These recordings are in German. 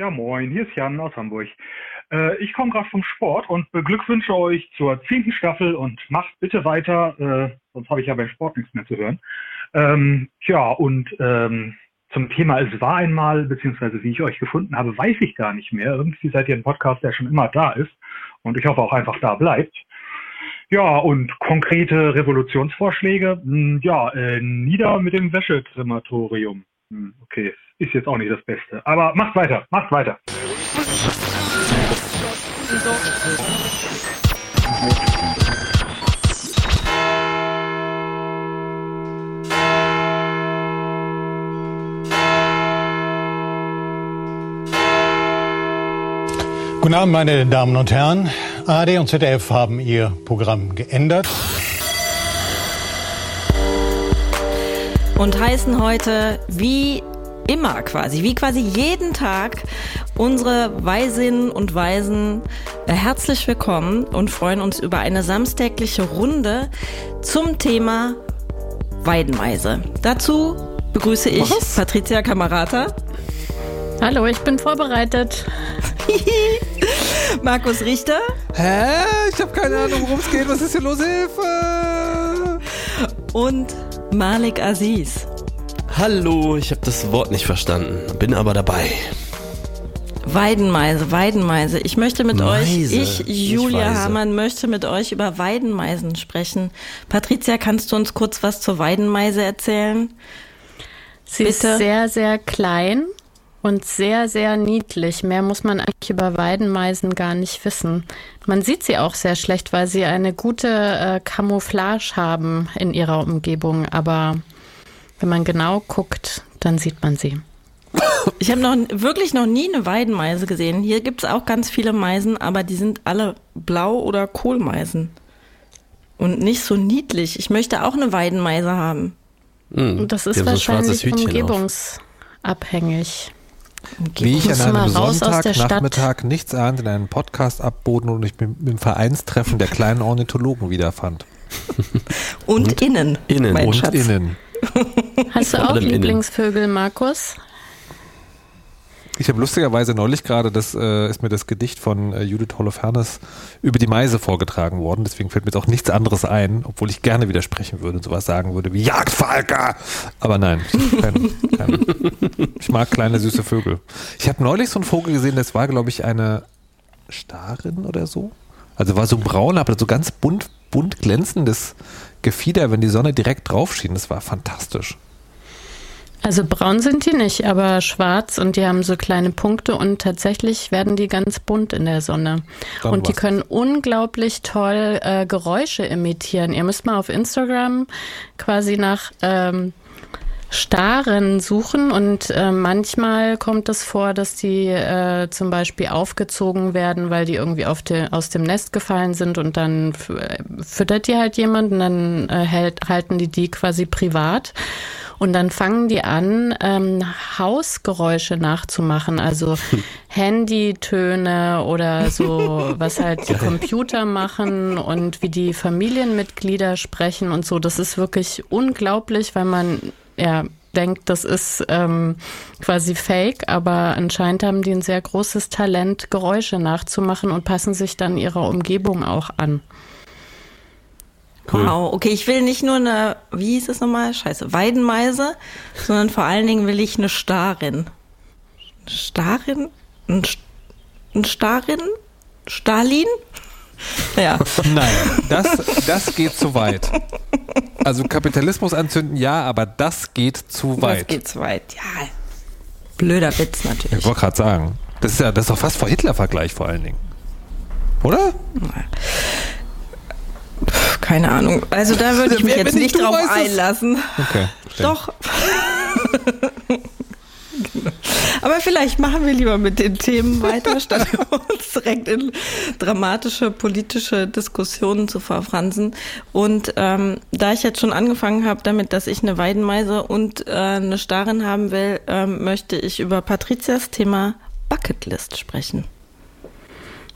Ja, moin, hier ist Jan aus Hamburg. Äh, ich komme gerade vom Sport und beglückwünsche euch zur zehnten Staffel und macht bitte weiter, äh, sonst habe ich ja beim Sport nichts mehr zu hören. Ähm, ja, und ähm, zum Thema Es war einmal, beziehungsweise wie ich euch gefunden habe, weiß ich gar nicht mehr. Irgendwie seid ihr ein Podcast, der schon immer da ist und ich hoffe auch einfach da bleibt. Ja, und konkrete Revolutionsvorschläge? Hm, ja, äh, nieder mit dem Wäschekrematorium. Hm, okay, ist jetzt auch nicht das Beste. Aber macht weiter, macht weiter. Guten Abend, meine Damen und Herren. ARD und ZDF haben ihr Programm geändert. Und heißen heute, wie immer quasi, wie quasi jeden Tag, unsere Weisinnen und Weisen äh, herzlich willkommen und freuen uns über eine samstägliche Runde zum Thema Weidenmeise. Dazu begrüße ich Was? Patricia Kamerata. Hallo, ich bin vorbereitet. Markus Richter. Hä? Ich habe keine Ahnung, worum es geht. Was ist hier los? Hilfe! Und Malik Aziz. Hallo, ich habe das Wort nicht verstanden, bin aber dabei. Weidenmeise, Weidenmeise. Ich möchte mit Meise, euch, ich, Julia Hamann, möchte mit euch über Weidenmeisen sprechen. Patricia, kannst du uns kurz was zur Weidenmeise erzählen? Sie Bitte? ist sehr, sehr klein und sehr, sehr niedlich. Mehr muss man eigentlich über Weidenmeisen gar nicht wissen. Man sieht sie auch sehr schlecht, weil sie eine gute äh, Camouflage haben in ihrer Umgebung. Aber wenn man genau guckt, dann sieht man sie. Ich habe noch wirklich noch nie eine Weidenmeise gesehen. Hier gibt es auch ganz viele Meisen, aber die sind alle blau oder Kohlmeisen. Und nicht so niedlich. Ich möchte auch eine Weidenmeise haben. Mhm, das ist wahrscheinlich so umgebungsabhängig. Wie ich an einem Sonntagnachmittag nichts ahnt in einem Podcast abboden und ich mit dem Vereinstreffen der kleinen Ornithologen wiederfand. und, und innen. Innen. und Schatz. innen. Hast du auch Lieblingsvögel, Markus? Ich habe lustigerweise neulich gerade, das äh, ist mir das Gedicht von äh, Judith Holofernes über die Meise vorgetragen worden. Deswegen fällt mir jetzt auch nichts anderes ein, obwohl ich gerne widersprechen würde und sowas sagen würde wie Jagdfalker. Aber nein, ich, kein, kein, ich mag kleine süße Vögel. Ich habe neulich so einen Vogel gesehen, das war glaube ich eine Starin oder so. Also war so braun, aber so ganz bunt, bunt glänzendes Gefieder, wenn die Sonne direkt drauf schien. Das war fantastisch. Also braun sind die nicht, aber schwarz und die haben so kleine Punkte und tatsächlich werden die ganz bunt in der Sonne. Dann und die können unglaublich toll äh, Geräusche imitieren. Ihr müsst mal auf Instagram quasi nach ähm, Starren suchen und äh, manchmal kommt es vor, dass die äh, zum Beispiel aufgezogen werden, weil die irgendwie auf de, aus dem Nest gefallen sind und dann füttert die halt jemand und dann äh, hält, halten die die quasi privat. Und dann fangen die an, ähm, Hausgeräusche nachzumachen, also Handytöne oder so, was halt die Computer machen und wie die Familienmitglieder sprechen und so. Das ist wirklich unglaublich, weil man ja denkt, das ist ähm, quasi fake, aber anscheinend haben die ein sehr großes Talent, Geräusche nachzumachen und passen sich dann ihrer Umgebung auch an. Cool. Wow, okay, ich will nicht nur eine, wie hieß es nochmal? Scheiße, Weidenmeise, sondern vor allen Dingen will ich eine Starin. Starin? Ein, ein Starin? Stalin? Ja. Nein, das, das geht zu weit. Also Kapitalismus anzünden, ja, aber das geht zu weit. Das geht zu weit, ja. Blöder Witz natürlich. Ich wollte gerade sagen. Das ist ja, das ist doch fast vor Hitler-Vergleich vor allen Dingen. Oder? Keine Ahnung. Also da würde ich mich jetzt nicht drauf einlassen. Okay. Doch. Aber vielleicht machen wir lieber mit den Themen weiter, statt uns direkt in dramatische politische Diskussionen zu verfransen. Und ähm, da ich jetzt schon angefangen habe damit, dass ich eine Weidenmeise und äh, eine Starin haben will, ähm, möchte ich über Patrizias Thema Bucketlist sprechen.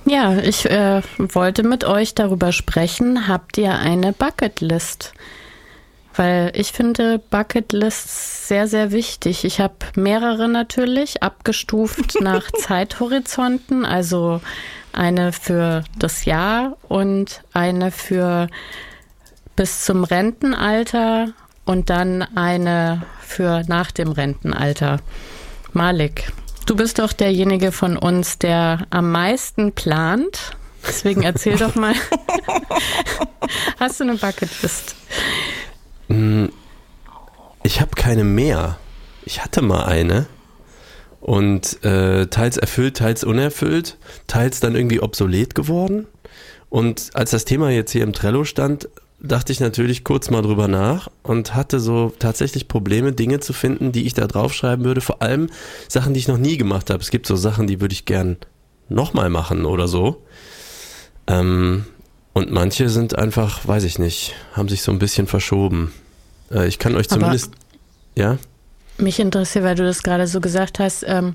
Ja, ich äh, wollte mit euch darüber sprechen. Habt ihr eine Bucketlist? Weil ich finde Bucketlists sehr, sehr wichtig. Ich habe mehrere natürlich, abgestuft nach Zeithorizonten, also eine für das Jahr und eine für bis zum Rentenalter und dann eine für nach dem Rentenalter. Malik, du bist doch derjenige von uns, der am meisten plant. Deswegen erzähl doch mal. Hast du eine Bucketlist? Hm, ich habe keine mehr. Ich hatte mal eine und äh, teils erfüllt, teils unerfüllt, teils dann irgendwie obsolet geworden. Und als das Thema jetzt hier im Trello stand, dachte ich natürlich kurz mal drüber nach und hatte so tatsächlich Probleme, Dinge zu finden, die ich da draufschreiben würde. Vor allem Sachen, die ich noch nie gemacht habe. Es gibt so Sachen, die würde ich gern nochmal machen oder so. Ähm, und manche sind einfach, weiß ich nicht, haben sich so ein bisschen verschoben. Äh, ich kann euch zumindest, Aber ja? Mich interessiert, weil du das gerade so gesagt hast, ähm,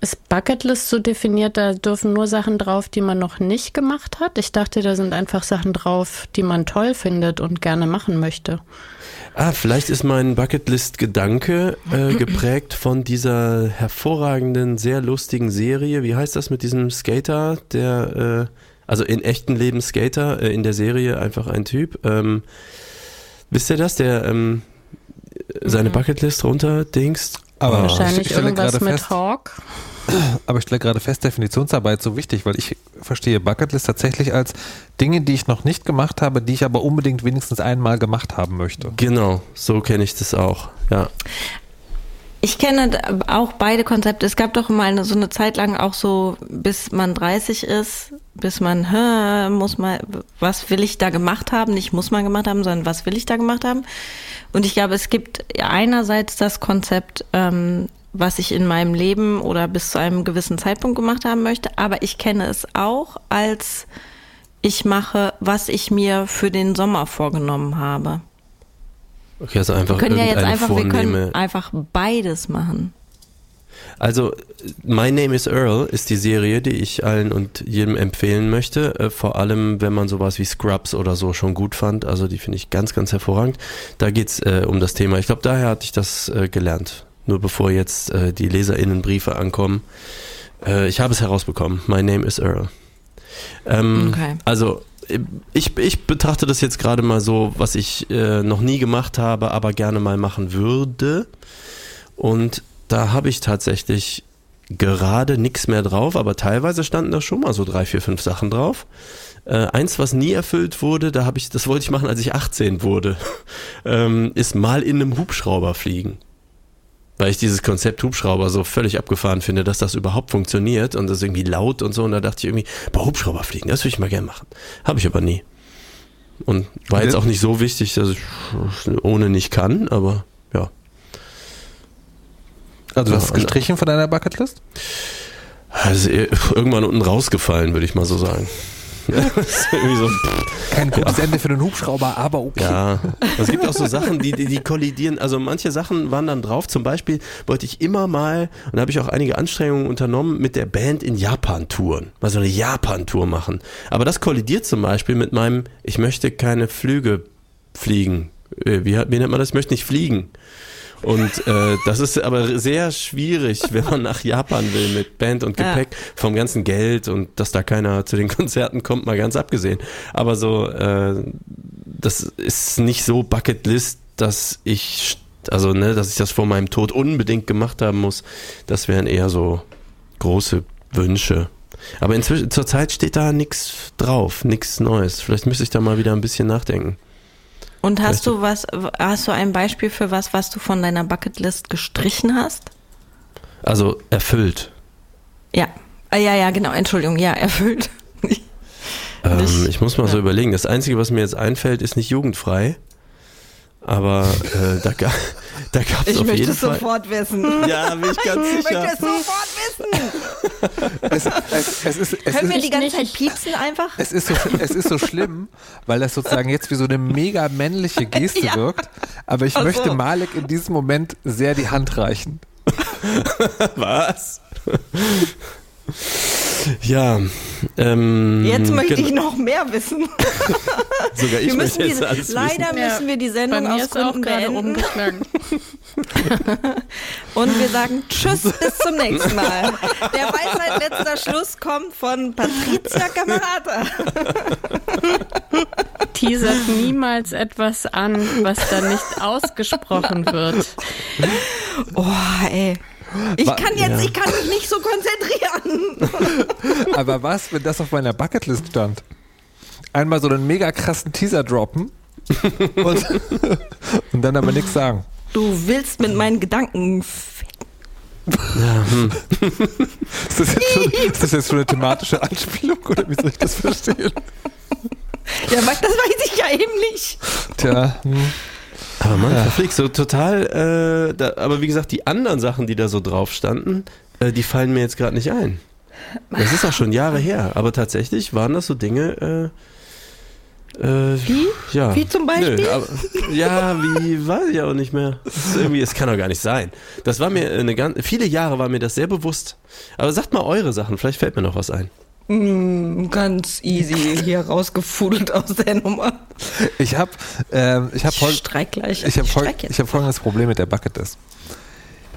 ist Bucketlist so definiert, da dürfen nur Sachen drauf, die man noch nicht gemacht hat? Ich dachte, da sind einfach Sachen drauf, die man toll findet und gerne machen möchte. Ah, vielleicht ist mein Bucketlist-Gedanke äh, geprägt von dieser hervorragenden, sehr lustigen Serie. Wie heißt das mit diesem Skater, der, äh, also in echten Leben Skater, äh, in der Serie einfach ein Typ. Ähm, wisst ihr das, der ähm, seine mhm. Bucketlist runterdingst. Aber Wahrscheinlich ich irgendwas mit fest, Hawk. Aber ich stelle gerade fest, Definitionsarbeit ist so wichtig, weil ich verstehe Bucketlist tatsächlich als Dinge, die ich noch nicht gemacht habe, die ich aber unbedingt wenigstens einmal gemacht haben möchte. Genau, so kenne ich das auch, ja. Ich kenne auch beide Konzepte. Es gab doch mal eine, so eine Zeit lang auch so, bis man 30 ist, bis man, hä, muss man, was will ich da gemacht haben? Nicht muss man gemacht haben, sondern was will ich da gemacht haben? Und ich glaube, es gibt einerseits das Konzept, ähm, was ich in meinem Leben oder bis zu einem gewissen Zeitpunkt gemacht haben möchte, aber ich kenne es auch als ich mache, was ich mir für den Sommer vorgenommen habe. Okay, also einfach wir können ja jetzt einfach, wir können einfach beides machen. Also, My Name is Earl ist die Serie, die ich allen und jedem empfehlen möchte. Äh, vor allem, wenn man sowas wie Scrubs oder so schon gut fand. Also, die finde ich ganz, ganz hervorragend. Da geht's äh, um das Thema. Ich glaube, daher hatte ich das äh, gelernt. Nur bevor jetzt äh, die LeserInnenbriefe ankommen. Äh, ich habe es herausbekommen. My Name is Earl. Ähm, okay. Also, ich, ich betrachte das jetzt gerade mal so, was ich äh, noch nie gemacht habe, aber gerne mal machen würde. Und da habe ich tatsächlich gerade nichts mehr drauf, aber teilweise standen da schon mal so drei, vier, fünf Sachen drauf. Äh, eins, was nie erfüllt wurde, da habe ich, das wollte ich machen, als ich 18 wurde, ähm, ist mal in einem Hubschrauber fliegen. Weil ich dieses Konzept Hubschrauber so völlig abgefahren finde, dass das überhaupt funktioniert und das ist irgendwie laut und so. Und da dachte ich irgendwie, boah, Hubschrauber fliegen, das würde ich mal gerne machen. Habe ich aber nie. Und war jetzt auch nicht so wichtig, dass ich ohne nicht kann, aber ja. Also du hast es gestrichen von deiner Bucketlist? Also irgendwann unten rausgefallen, würde ich mal so sagen. so, Kein gutes ja. Ende für den Hubschrauber, aber okay. Ja, es gibt auch so Sachen, die, die, die kollidieren. Also manche Sachen waren dann drauf. Zum Beispiel wollte ich immer mal, und da habe ich auch einige Anstrengungen unternommen, mit der Band in Japan touren. Mal so eine Japan-Tour machen. Aber das kollidiert zum Beispiel mit meinem, ich möchte keine Flüge fliegen. Äh, wie, wie nennt man das? Ich möchte nicht fliegen. Und äh, das ist aber sehr schwierig, wenn man nach Japan will mit Band und Gepäck ja. vom ganzen Geld und dass da keiner zu den Konzerten kommt, mal ganz abgesehen. Aber so, äh, das ist nicht so Bucketlist, dass ich, also ne, dass ich das vor meinem Tod unbedingt gemacht haben muss. Das wären eher so große Wünsche. Aber inzwischen, zurzeit steht da nichts drauf, nichts Neues. Vielleicht müsste ich da mal wieder ein bisschen nachdenken. Und hast du was, hast du ein Beispiel für was, was du von deiner Bucketlist gestrichen hast? Also erfüllt. Ja. Ah, ja, ja, genau, Entschuldigung, ja, erfüllt. ähm, ich muss mal ja. so überlegen. Das Einzige, was mir jetzt einfällt, ist nicht jugendfrei. Aber äh, da, ga, da gab es auf jeden Fall. Ich möchte es sofort wissen. Ja, bin ich ganz sicher. Ich möchte es sofort wissen. es, es, es ist, Können wir die ganze Zeit piepsen einfach? Es ist, so, es ist so schlimm, weil das sozusagen jetzt wie so eine mega männliche Geste ja. wirkt. Aber ich Ach möchte so. Malik in diesem Moment sehr die Hand reichen. Was? Ja. Ähm, jetzt möchte ich noch mehr wissen. Sogar ich wir müssen möchte jetzt diese, alles leider wissen. müssen wir die Sendung aus Gründen beenden. Und wir sagen Tschüss, bis zum nächsten Mal. Der Weisheit letzter Schluss kommt von Patricia Camerata. Teasert niemals etwas an, was da nicht ausgesprochen wird. Oh, ey. Ich Wa- kann jetzt, ja. ich kann mich nicht so konzentrieren. Aber was, wenn das auf meiner Bucketlist stand? Einmal so einen mega krassen Teaser droppen und, und dann aber nichts sagen. Du willst mit meinen Gedanken ficken. Ist das, jetzt schon, ist das jetzt schon eine thematische Anspielung oder wie soll ich das verstehen? Ja, das weiß ich ja eben nicht. Tja, hm. Aber man, verflixt, so total, äh, da, aber wie gesagt, die anderen Sachen, die da so drauf standen, äh, die fallen mir jetzt gerade nicht ein. Das ist auch schon Jahre her, aber tatsächlich waren das so Dinge, äh, äh, Wie? Ja. Wie zum Beispiel? Nö, aber, ja, wie, weiß ich auch nicht mehr. Das irgendwie, es kann doch gar nicht sein. Das war mir eine ganz, viele Jahre war mir das sehr bewusst. Aber sagt mal eure Sachen, vielleicht fällt mir noch was ein. Mm, ganz easy hier rausgefudelt aus der Nummer. ich habe ähm, ich hab Ich streik gleich. ich hab fol hab folgendes Problem mit der Bucketlist.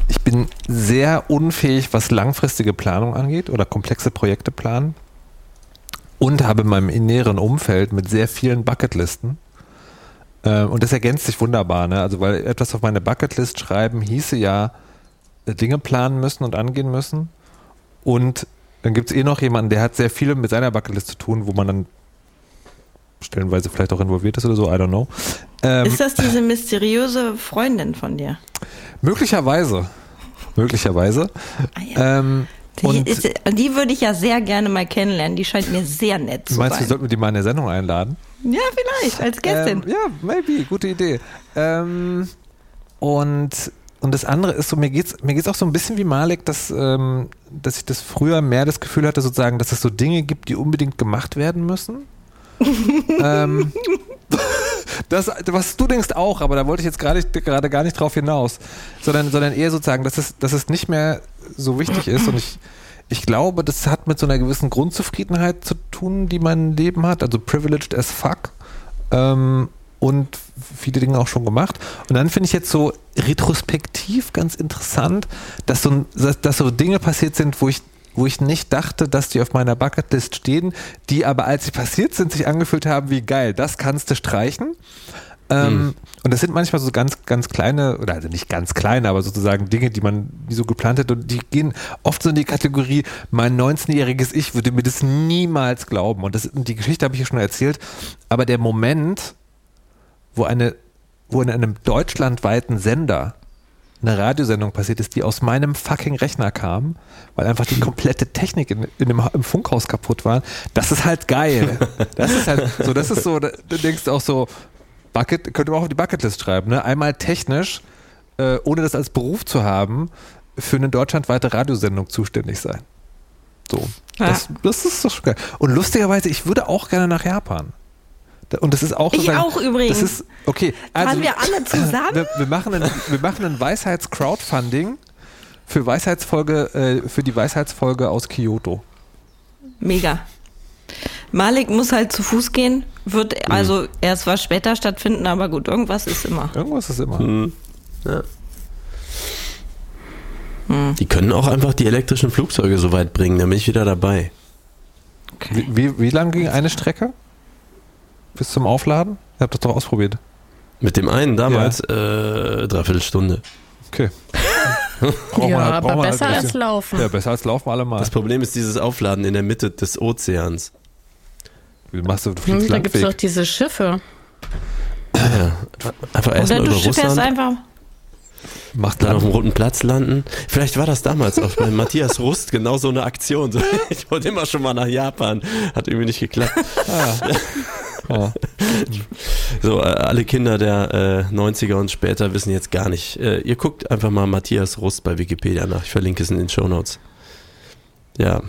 Ich bin sehr unfähig, was langfristige Planung angeht oder komplexe Projekte planen und habe in meinem inneren Umfeld mit sehr vielen Bucketlisten äh, und das ergänzt sich wunderbar, ne? Also weil etwas auf meine Bucketlist schreiben hieße ja äh, Dinge planen müssen und angehen müssen und dann gibt es eh noch jemanden, der hat sehr viel mit seiner Bucketlist zu tun, wo man dann stellenweise vielleicht auch involviert ist oder so, I don't know. Ähm, Ist das diese mysteriöse Freundin von dir? möglicherweise. Möglicherweise. Ah, ja. Ähm, Die, und ist, die würde ich ja sehr gerne mal kennenlernen. Die scheint mir sehr nett zu meinst du, sein. sollten wir die mal in der Sendung einladen? ja, vielleicht, als Gästin. Ähm, ja, maybe, gute Idee. Ähm, und, und das andere ist so, mir geht's, mir geht's auch so ein bisschen wie Malik, dass, ähm, dass ich das früher mehr das Gefühl hatte, sozusagen, dass es so Dinge gibt, die unbedingt gemacht werden müssen. ähm, das, was du denkst auch, aber da wollte ich jetzt gerade gerade gar nicht drauf hinaus, sondern, sondern eher sozusagen, dass es, dass es nicht mehr so wichtig ist. Und ich, ich glaube, das hat mit so einer gewissen Grundzufriedenheit zu tun, die mein Leben hat, also privileged as fuck. Ähm, und viele Dinge auch schon gemacht. Und dann finde ich jetzt so retrospektiv ganz interessant, dass so, dass, so Dinge passiert sind, wo ich wo ich nicht dachte, dass die auf meiner Bucketlist stehen, die aber als sie passiert sind, sich angefühlt haben wie geil, das kannst du streichen. Ähm, Und das sind manchmal so ganz, ganz kleine, oder also nicht ganz kleine, aber sozusagen Dinge, die man die so geplant hat und die gehen oft so in die Kategorie, mein 19-jähriges Ich würde mir das niemals glauben. Und das, und die Geschichte habe ich ja schon erzählt, aber der Moment, wo eine, wo in einem deutschlandweiten Sender eine Radiosendung passiert ist, die aus meinem fucking Rechner kam, weil einfach die komplette Technik in, in dem, im Funkhaus kaputt war. Das ist halt geil. Das ist halt so, das ist so, da da denkst du auch so, Bucket, könnte man auch auf die Bucketlist schreiben, ne? Einmal technisch, äh, ohne das als Beruf zu haben, für eine deutschlandweite Radiosendung zuständig sein. So. Das, das ist doch schon geil. Und lustigerweise, ich würde auch gerne nach Japan. Und das ist auch Ich sozusagen- auch übrigens. Das ist, okay. Also, Fahren wir alle zusammen? Wir, wir machen ein, wir machen ein Weisheits-Crowdfunding für Weisheitsfolge, äh, für die Weisheitsfolge aus Kyoto. Mega. Malik muss halt zu Fuß gehen, wird also erst was später stattfinden, aber gut, irgendwas ist immer. Irgendwas ist immer. Hm. Ja. Die können auch einfach die elektrischen Flugzeuge so weit bringen, dann bin ich wieder dabei. Wie, wie, wie lang ging eine Strecke? Bis zum Aufladen? Ihr habt das doch ausprobiert. Mit dem einen damals äh, dreiviertel Stunde. Okay. Ja, halt- aber halt besser ein als laufen. Ja, besser als laufen alle mal. Das Problem ist dieses Aufladen in der Mitte des Ozeans. Wie machst du, du Hm, da gibt es doch diese Schiffe. Ja, einfach Oder erstmal du über Russland, einfach. Macht dann auf dem. Roten Platz landen. Vielleicht war das damals auch bei Matthias Rust genau so eine Aktion. Ich wollte immer schon mal nach Japan. Hat irgendwie nicht geklappt. Ja. So, äh, alle Kinder der äh, 90er und später wissen jetzt gar nicht. Äh, ihr guckt einfach mal Matthias Rust bei Wikipedia nach. Ich verlinke es in den Shownotes. Ja.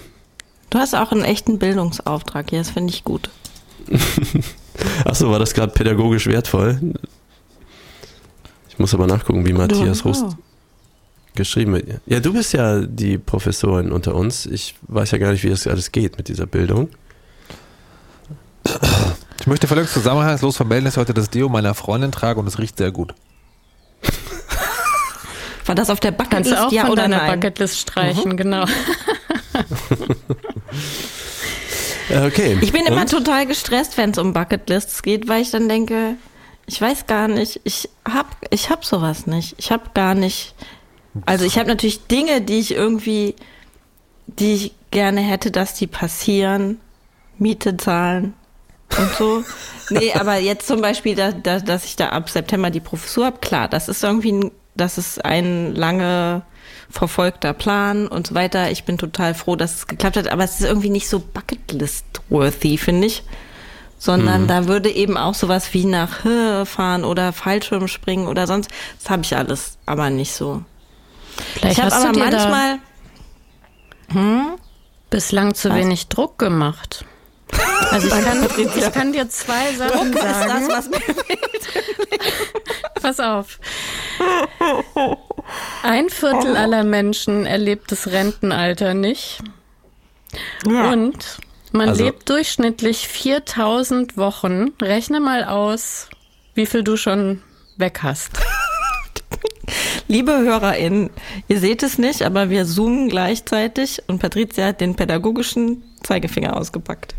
Du hast auch einen echten Bildungsauftrag hier, das finde ich gut. Achso, war das gerade pädagogisch wertvoll? Ich muss aber nachgucken, wie Matthias Rust. geschrieben ihr. Ja, du bist ja die Professorin unter uns. Ich weiß ja gar nicht, wie das alles geht mit dieser Bildung. Ich möchte völlig zusammenhangslos vermelden, dass ich heute das Deo meiner Freundin trage und es riecht sehr gut. War das auf der Bucketlist? Kannst du auch ja von oder deiner nein? Bucketlist streichen, mhm. genau. okay. Ich bin und? immer total gestresst, wenn es um Bucketlists geht, weil ich dann denke, ich weiß gar nicht, ich hab, ich hab sowas nicht. Ich hab gar nicht. Also ich habe natürlich Dinge, die ich irgendwie, die ich gerne hätte, dass die passieren. Miete zahlen und so. nee, aber jetzt zum Beispiel, da, da, dass ich da ab September die Professur habe, klar, das ist irgendwie ein, das ist ein lange verfolgter Plan und so weiter. Ich bin total froh, dass es geklappt hat, aber es ist irgendwie nicht so Bucketlist-worthy, finde ich sondern mhm. da würde eben auch sowas wie nach Höhe fahren oder Fallschirm springen oder sonst. Das habe ich alles, aber nicht so. Vielleicht ich habe aber manchmal hm? bislang zu Was? wenig Druck gemacht. Also ich kann, ich kann dir zwei Sachen Druck sagen. Ist das, was mir Pass auf. Ein Viertel aller Menschen erlebt das Rentenalter nicht. Ja. Und man also, lebt durchschnittlich 4000 Wochen. Rechne mal aus, wie viel du schon weg hast. Liebe HörerInnen, ihr seht es nicht, aber wir zoomen gleichzeitig und Patricia hat den pädagogischen Zeigefinger ausgepackt.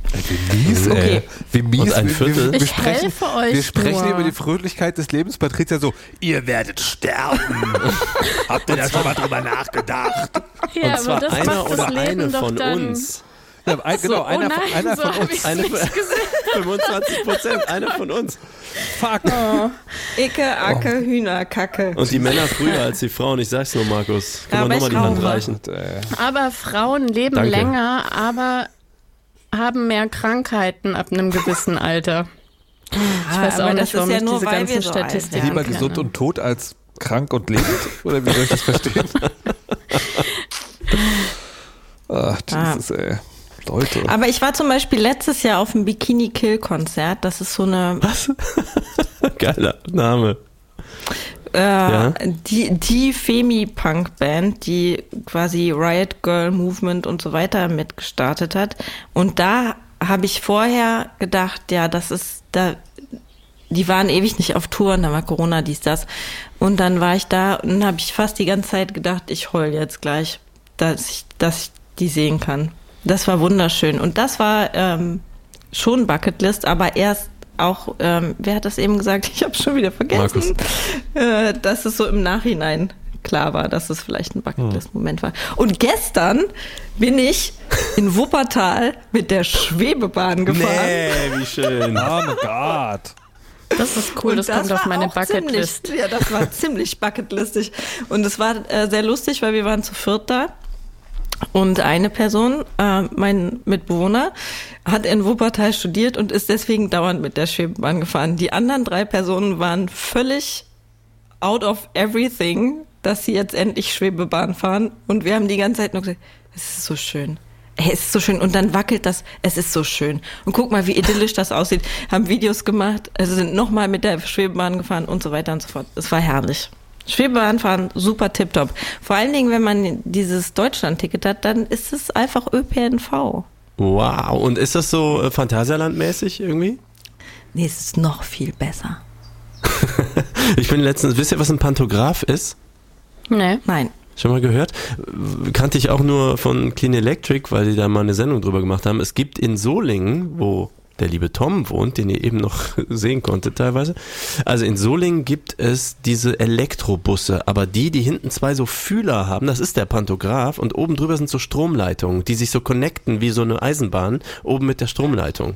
Wie mies, okay. ey. Wie mies. Und ein Viertel. Wir, wir, ich sprechen, helfe euch wir sprechen nur. über die Fröhlichkeit des Lebens. Patricia so, ihr werdet sterben. Habt ihr da schon mal drüber nachgedacht? Ja, und zwar einer oder eine von uns. Ja, ein, genau, so, einer, oh nein, einer so von uns. Eine, 25 Prozent, einer von uns. Fuck. Oh. Icke, Acke, oh. Hühner, Kacke. Und die Männer früher als die Frauen, ich sag's nur, Markus. Kann ja, man nur mal die Hand reichen. Aber Frauen leben Danke. länger, aber haben mehr Krankheiten ab einem gewissen Alter. Ich ah, weiß auch nicht, warum ja ich diese ganzen so Statistiken Lieber gesund und tot als krank und lebend? Oder wie soll ich das verstehen? Ach, Jesus, ah. ey. Leute. Aber ich war zum Beispiel letztes Jahr auf dem Bikini Kill Konzert. Das ist so eine. Was? Geiler Name. Äh, ja? Die, die Femi-Punk-Band, die quasi Riot Girl Movement und so weiter mitgestartet hat. Und da habe ich vorher gedacht, ja, das ist, da, die waren ewig nicht auf Tour, da war Corona, dies, das. Und dann war ich da und habe ich fast die ganze Zeit gedacht, ich heul jetzt gleich, dass ich, dass ich die sehen kann. Das war wunderschön. Und das war ähm, schon Bucketlist, aber erst auch, ähm, wer hat das eben gesagt? Ich habe schon wieder vergessen, äh, dass es so im Nachhinein klar war, dass es vielleicht ein Bucketlist-Moment war. Und gestern bin ich in Wuppertal mit der Schwebebahn gefahren. Nee, wie schön. oh mein Gott. Das ist cool, das, das kommt auf meine Bucketlist. ja, das war ziemlich bucketlistig. Und es war äh, sehr lustig, weil wir waren zu viert da. Und eine Person, äh, mein Mitbewohner, hat in Wuppertal studiert und ist deswegen dauernd mit der Schwebebahn gefahren. Die anderen drei Personen waren völlig out of everything, dass sie jetzt endlich Schwebebahn fahren. Und wir haben die ganze Zeit nur gesagt, es ist so schön. Hey, es ist so schön. Und dann wackelt das, es ist so schön. Und guck mal, wie idyllisch das aussieht. Haben Videos gemacht, also sind nochmal mit der Schwebebahn gefahren und so weiter und so fort. Es war herrlich. Schwebebahnfahren, super tipptopp. Vor allen Dingen, wenn man dieses Deutschland-Ticket hat, dann ist es einfach ÖPNV. Wow, und ist das so äh, Phantasialand-mäßig irgendwie? Nee, es ist noch viel besser. ich bin letztens, wisst ihr, was ein Pantograph ist? Nee. Nein. Schon mal gehört? Kannte ich auch nur von Clean Electric, weil die da mal eine Sendung drüber gemacht haben. Es gibt in Solingen, wo der liebe Tom wohnt, den ihr eben noch sehen konntet teilweise. Also in Solingen gibt es diese Elektrobusse, aber die, die hinten zwei so Fühler haben, das ist der Pantograph und oben drüber sind so Stromleitungen, die sich so connecten wie so eine Eisenbahn oben mit der Stromleitung.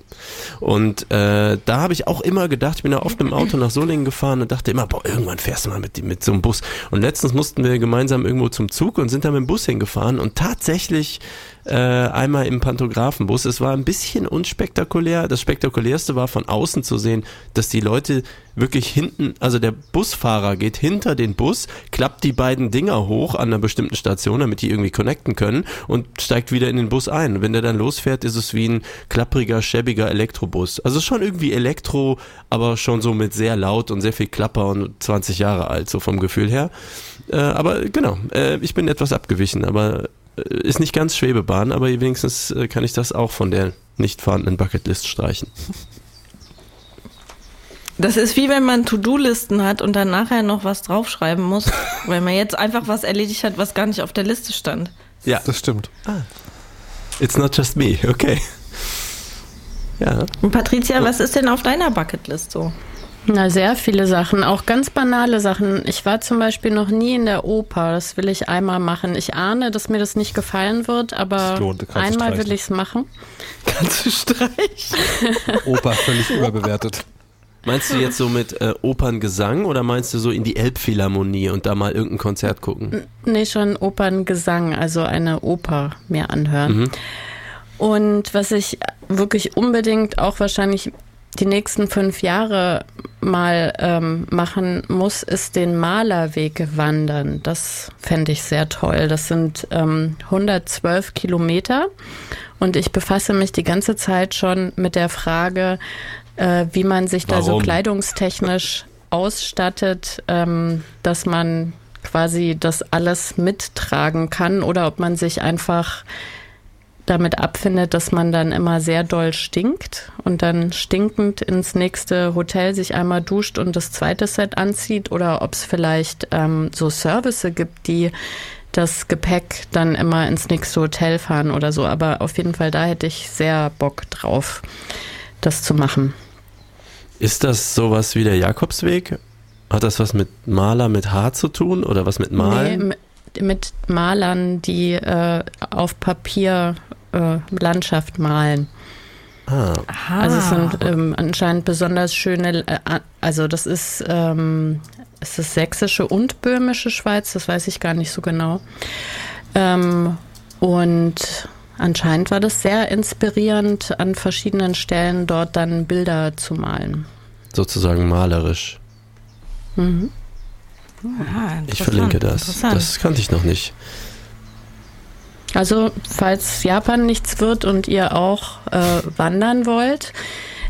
Und äh, da habe ich auch immer gedacht, ich bin ja oft im Auto nach Solingen gefahren und dachte immer, boah, irgendwann fährst du mal mit, mit so einem Bus. Und letztens mussten wir gemeinsam irgendwo zum Zug und sind da mit dem Bus hingefahren und tatsächlich äh, einmal im Pantographenbus. Es war ein bisschen unspektakulär. Das spektakulärste war von außen zu sehen, dass die Leute wirklich hinten, also der Busfahrer geht hinter den Bus, klappt die beiden Dinger hoch an einer bestimmten Station, damit die irgendwie connecten können und steigt wieder in den Bus ein. Wenn der dann losfährt, ist es wie ein klappriger, schäbiger Elektrobus. Also schon irgendwie Elektro, aber schon so mit sehr laut und sehr viel Klapper und 20 Jahre alt, so vom Gefühl her. Äh, aber genau, äh, ich bin etwas abgewichen, aber ist nicht ganz Schwebebahn, aber wenigstens äh, kann ich das auch von der nicht vorhandenen Bucketlist streichen. Das ist wie wenn man To-Do-Listen hat und dann nachher noch was draufschreiben muss, weil man jetzt einfach was erledigt hat, was gar nicht auf der Liste stand. Ja, das stimmt. Ah. It's not just me, okay. Ja. Und Patricia, was ist denn auf deiner Bucketlist so? Na, sehr viele Sachen, auch ganz banale Sachen. Ich war zum Beispiel noch nie in der Oper. Das will ich einmal machen. Ich ahne, dass mir das nicht gefallen wird, aber einmal will ich es machen. Kannst du streichen? Oper völlig überbewertet. Meinst du jetzt so mit äh, Operngesang oder meinst du so in die Elbphilharmonie und da mal irgendein Konzert gucken? Nee, schon Operngesang, also eine Oper mir anhören. Mhm. Und was ich wirklich unbedingt auch wahrscheinlich die nächsten fünf Jahre mal ähm, machen muss, ist den Malerweg wandern. Das fände ich sehr toll. Das sind ähm, 112 Kilometer und ich befasse mich die ganze Zeit schon mit der Frage, äh, wie man sich Warum? da so kleidungstechnisch ausstattet, ähm, dass man quasi das alles mittragen kann oder ob man sich einfach damit abfindet, dass man dann immer sehr doll stinkt und dann stinkend ins nächste Hotel sich einmal duscht und das zweite Set anzieht oder ob es vielleicht ähm, so Service gibt, die das Gepäck dann immer ins nächste Hotel fahren oder so. Aber auf jeden Fall, da hätte ich sehr Bock drauf, das zu machen. Ist das sowas wie der Jakobsweg? Hat das was mit Maler mit Haar zu tun oder was mit Malen? Nee, mit Malern, die äh, auf Papier äh, Landschaft malen. Ah. Also es sind ähm, anscheinend besonders schöne, äh, also das ist, ähm, ist das sächsische und böhmische Schweiz, das weiß ich gar nicht so genau. Ähm, und anscheinend war das sehr inspirierend, an verschiedenen Stellen dort dann Bilder zu malen. Sozusagen malerisch. Mhm. Ah, ich verlinke das. Das kannte ich noch nicht. Also falls Japan nichts wird und ihr auch äh, wandern wollt,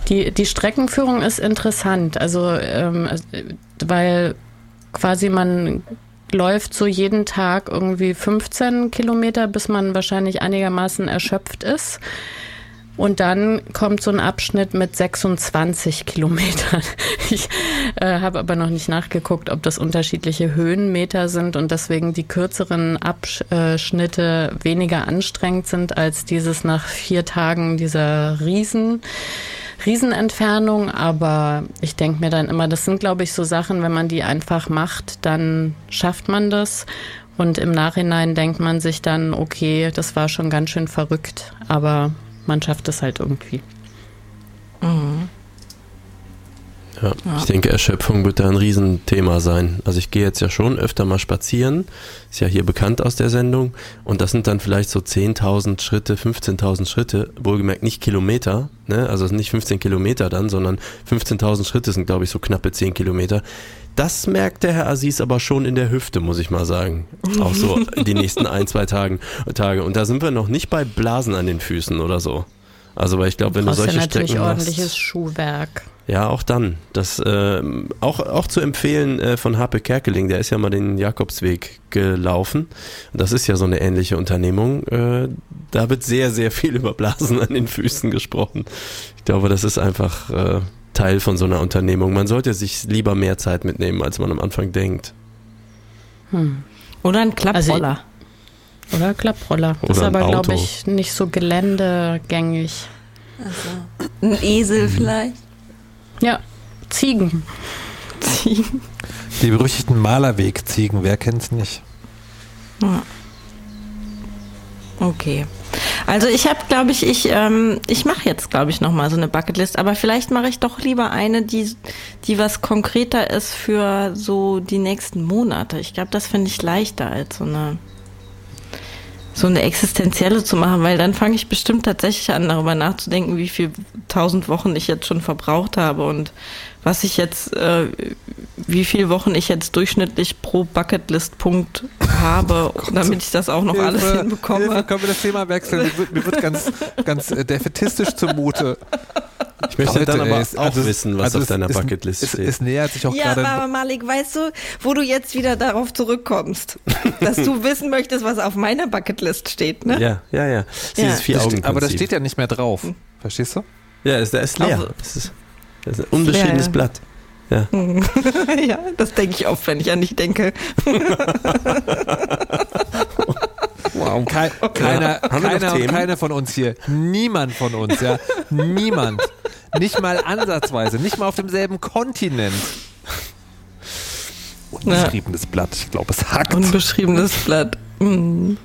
die, die Streckenführung ist interessant. Also ähm, weil quasi man läuft so jeden Tag irgendwie 15 Kilometer, bis man wahrscheinlich einigermaßen erschöpft ist. Und dann kommt so ein Abschnitt mit 26 Kilometern. Ich äh, habe aber noch nicht nachgeguckt, ob das unterschiedliche Höhenmeter sind und deswegen die kürzeren Abschnitte weniger anstrengend sind als dieses nach vier Tagen dieser Riesen. Riesenentfernung, aber ich denke mir dann immer, das sind, glaube ich, so Sachen, wenn man die einfach macht, dann schafft man das. Und im Nachhinein denkt man sich dann, okay, das war schon ganz schön verrückt, aber man schafft es halt irgendwie. Mhm. Ja, ja, ich denke, Erschöpfung wird da ein Riesenthema sein. Also ich gehe jetzt ja schon öfter mal spazieren, ist ja hier bekannt aus der Sendung, und das sind dann vielleicht so 10.000 Schritte, 15.000 Schritte, wohlgemerkt nicht Kilometer, ne? also nicht 15 Kilometer dann, sondern 15.000 Schritte sind, glaube ich, so knappe 10 Kilometer. Das merkt der Herr Aziz aber schon in der Hüfte, muss ich mal sagen. Auch so die nächsten ein, zwei Tagen, Tage. Und da sind wir noch nicht bei Blasen an den Füßen oder so. Also, weil ich glaube, wenn du solche ja natürlich Strecken ordentliches Schuhwerk. Ja, auch dann. Das äh, auch, auch zu empfehlen äh, von Hape Kerkeling, der ist ja mal den Jakobsweg gelaufen. Das ist ja so eine ähnliche Unternehmung. Äh, da wird sehr, sehr viel über Blasen an den Füßen gesprochen. Ich glaube, das ist einfach äh, Teil von so einer Unternehmung. Man sollte sich lieber mehr Zeit mitnehmen, als man am Anfang denkt. Hm. Oder ein Klapproller. Also, oder Klapproller. Das ist aber, glaube ich, nicht so geländegängig. Also, ein Esel vielleicht? Ja, Ziegen. Ziegen. Die berüchtigten Malerweg-Ziegen, wer kennt's nicht? Ja. Okay. Also ich habe, glaube ich, ich, ähm, ich mache jetzt, glaube ich, nochmal so eine Bucketlist, aber vielleicht mache ich doch lieber eine, die, die was konkreter ist für so die nächsten Monate. Ich glaube, das finde ich leichter als so eine so eine existenzielle zu machen, weil dann fange ich bestimmt tatsächlich an, darüber nachzudenken, wie viel tausend Wochen ich jetzt schon verbraucht habe und was ich jetzt, äh, wie viele Wochen ich jetzt durchschnittlich pro Bucketlist-Punkt habe, oh damit ich das auch noch Hilfe, alles hinbekomme. Hilfe, können wir das Thema wechseln? Mir wird, mir wird ganz, ganz äh, defetistisch zumute. Ich möchte Leute, dann aber ey, auch also, wissen, was also auf deiner Bucketlist es, steht. Es, nähert sich auch ja, gerade. Ja, aber Malik, weißt du, wo du jetzt wieder darauf zurückkommst, dass du wissen möchtest, was auf meiner Bucketlist steht, ne? Ja, ja, ja. ja. vier Augen aber das steht ja nicht mehr drauf. Hm. Verstehst du? Ja, ist, der ist leer. Auch, das, ist, das ist ein unbeschriebenes Blatt. Ja. ja, das denke ich oft, wenn ich an dich denke. Wow. Kein, keiner, keiner, keiner von uns hier, niemand von uns, ja, niemand, nicht mal ansatzweise, nicht mal auf demselben Kontinent. Unbeschriebenes ja. Blatt, ich glaube, es hackt. Unbeschriebenes Blatt. Mhm.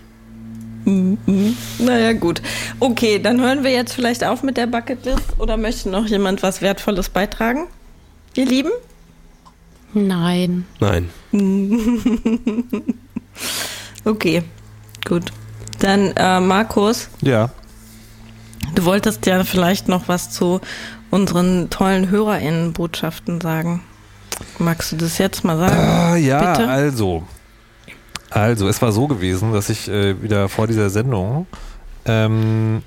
Mhm. Naja, gut. Okay, dann hören wir jetzt vielleicht auf mit der Bucketlist oder möchte noch jemand was Wertvolles beitragen? Ihr Lieben? Nein. Nein. okay, gut. Dann äh, Markus. Ja. Du wolltest ja vielleicht noch was zu unseren tollen HörerInnen-Botschaften sagen. Magst du das jetzt mal sagen? Ah, ja, Bitte? also. Also, es war so gewesen, dass ich äh, wieder vor dieser Sendung ähm,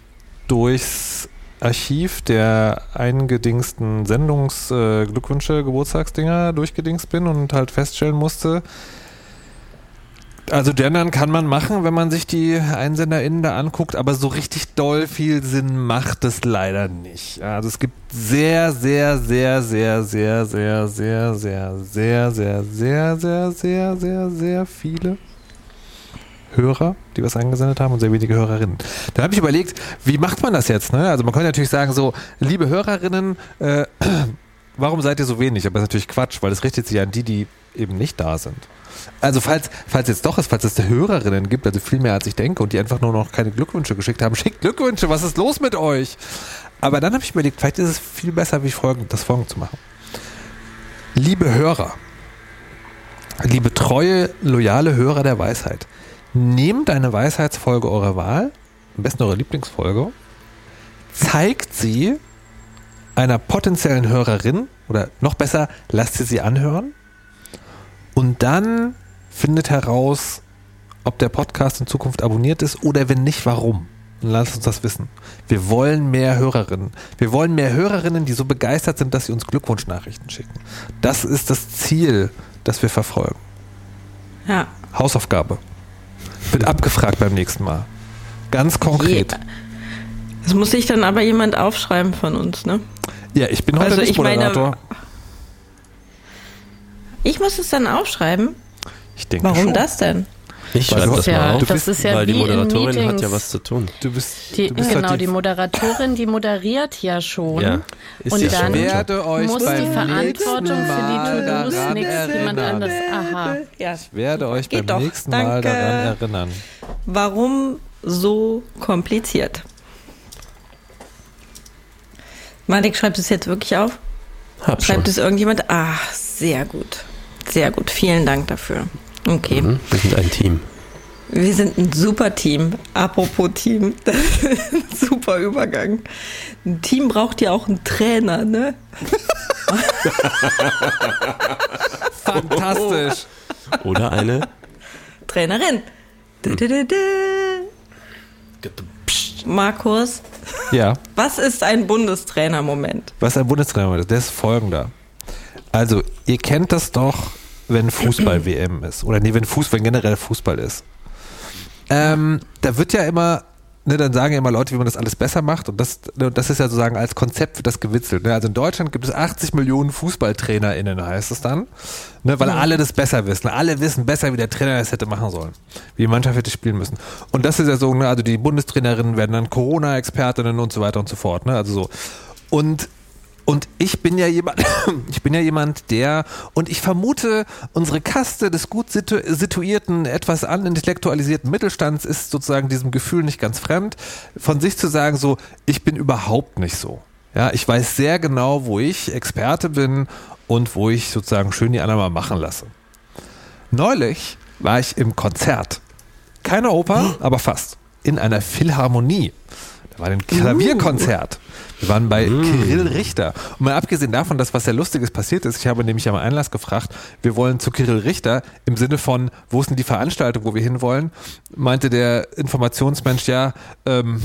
durchs Archiv der eingedingsten Sendungsglückwünsche, äh, Geburtstagsdinger durchgedingst bin und halt feststellen musste, also gendern kann man machen, wenn man sich die EinsenderInnen da anguckt, aber so richtig doll viel Sinn macht es leider nicht. Also es gibt sehr, sehr, sehr, sehr, sehr, sehr, sehr, sehr, sehr, sehr, sehr, sehr, sehr, sehr, sehr viele Hörer, die was eingesendet haben und sehr wenige Hörerinnen. Da habe ich überlegt, wie macht man das jetzt? Ne? Also man könnte natürlich sagen so, liebe Hörerinnen, äh, warum seid ihr so wenig? Aber das ist natürlich Quatsch, weil es richtet sich an die, die eben nicht da sind. Also falls, falls jetzt doch ist, falls es Hörerinnen gibt, also viel mehr als ich denke und die einfach nur noch keine Glückwünsche geschickt haben, schickt Glückwünsche, was ist los mit euch? Aber dann habe ich überlegt, vielleicht ist es viel besser, wie folgend, das folgend zu machen. Liebe Hörer, liebe treue, loyale Hörer der Weisheit, nehmt eine Weisheitsfolge eurer Wahl, am besten eure Lieblingsfolge, zeigt sie einer potenziellen Hörerin oder noch besser, lasst sie sie anhören und dann findet heraus, ob der Podcast in Zukunft abonniert ist oder wenn nicht, warum. Und lasst uns das wissen. Wir wollen mehr Hörerinnen. Wir wollen mehr Hörerinnen, die so begeistert sind, dass sie uns Glückwunschnachrichten schicken. Das ist das Ziel, das wir verfolgen. Ja. Hausaufgabe. Wird abgefragt beim nächsten Mal. Ganz konkret. Das muss sich dann aber jemand aufschreiben von uns, ne? Ja, ich bin heute also nicht Moderator. Meine, ich muss es dann aufschreiben? Ich denke Warum schon. das denn? Ich schreibe das ja, mal auf, das ist ja weil die Moderatorin hat ja was zu tun. Du bist, die, du bist genau, halt die, die, Moderatorin, die moderiert ja schon. Ja, und dann werde euch muss die Verantwortung für die To-Dos nichts jemand anderes. Aha. Ja. Ich werde euch Geht beim doch. nächsten Danke. Mal daran erinnern. Warum so kompliziert? Malik, schreibt es jetzt wirklich auf? Hab schreibt schon. es irgendjemand? Ah, sehr gut. Sehr gut, vielen Dank dafür. Okay. Mhm, wir sind ein Team. Wir sind ein super Team. Apropos Team, das ist ein super Übergang. Ein Team braucht ja auch einen Trainer, ne? Fantastisch. Oder eine Trainerin. Hm. Markus. Ja. Was ist ein Bundestrainer-Moment? Was ist ein Bundestrainer-Moment? Der ist folgender. Also, ihr kennt das doch, wenn Fußball-WM ist. Oder nee, wenn Fußball, wenn generell Fußball ist. Ähm, da wird ja immer, ne, dann sagen ja immer Leute, wie man das alles besser macht. Und das, ne, das ist ja sozusagen als Konzept für das gewitzelt. Ne? Also in Deutschland gibt es 80 Millionen FußballtrainerInnen, heißt es dann. Ne, weil alle das besser wissen. Alle wissen besser, wie der Trainer das hätte machen sollen. Wie die Mannschaft hätte spielen müssen. Und das ist ja so, ne, also die Bundestrainerinnen werden dann Corona-Expertinnen und so weiter und so fort. Ne? Also so. Und und ich bin ja jemand, ich bin ja jemand, der, und ich vermute, unsere Kaste des gut situ situierten, etwas anintellektualisierten Mittelstands ist sozusagen diesem Gefühl nicht ganz fremd, von sich zu sagen, so, ich bin überhaupt nicht so. Ja, ich weiß sehr genau, wo ich Experte bin und wo ich sozusagen schön die anderen mal machen lasse. Neulich war ich im Konzert Keine Oper, aber fast. In einer Philharmonie. Da war ein Klavierkonzert. Wir waren bei mm. Kirill Richter. Und mal abgesehen davon, dass was sehr Lustiges passiert ist, ich habe nämlich am Einlass gefragt, wir wollen zu Kirill Richter im Sinne von, wo ist denn die Veranstaltung, wo wir hinwollen? Meinte der Informationsmensch, ja, ähm,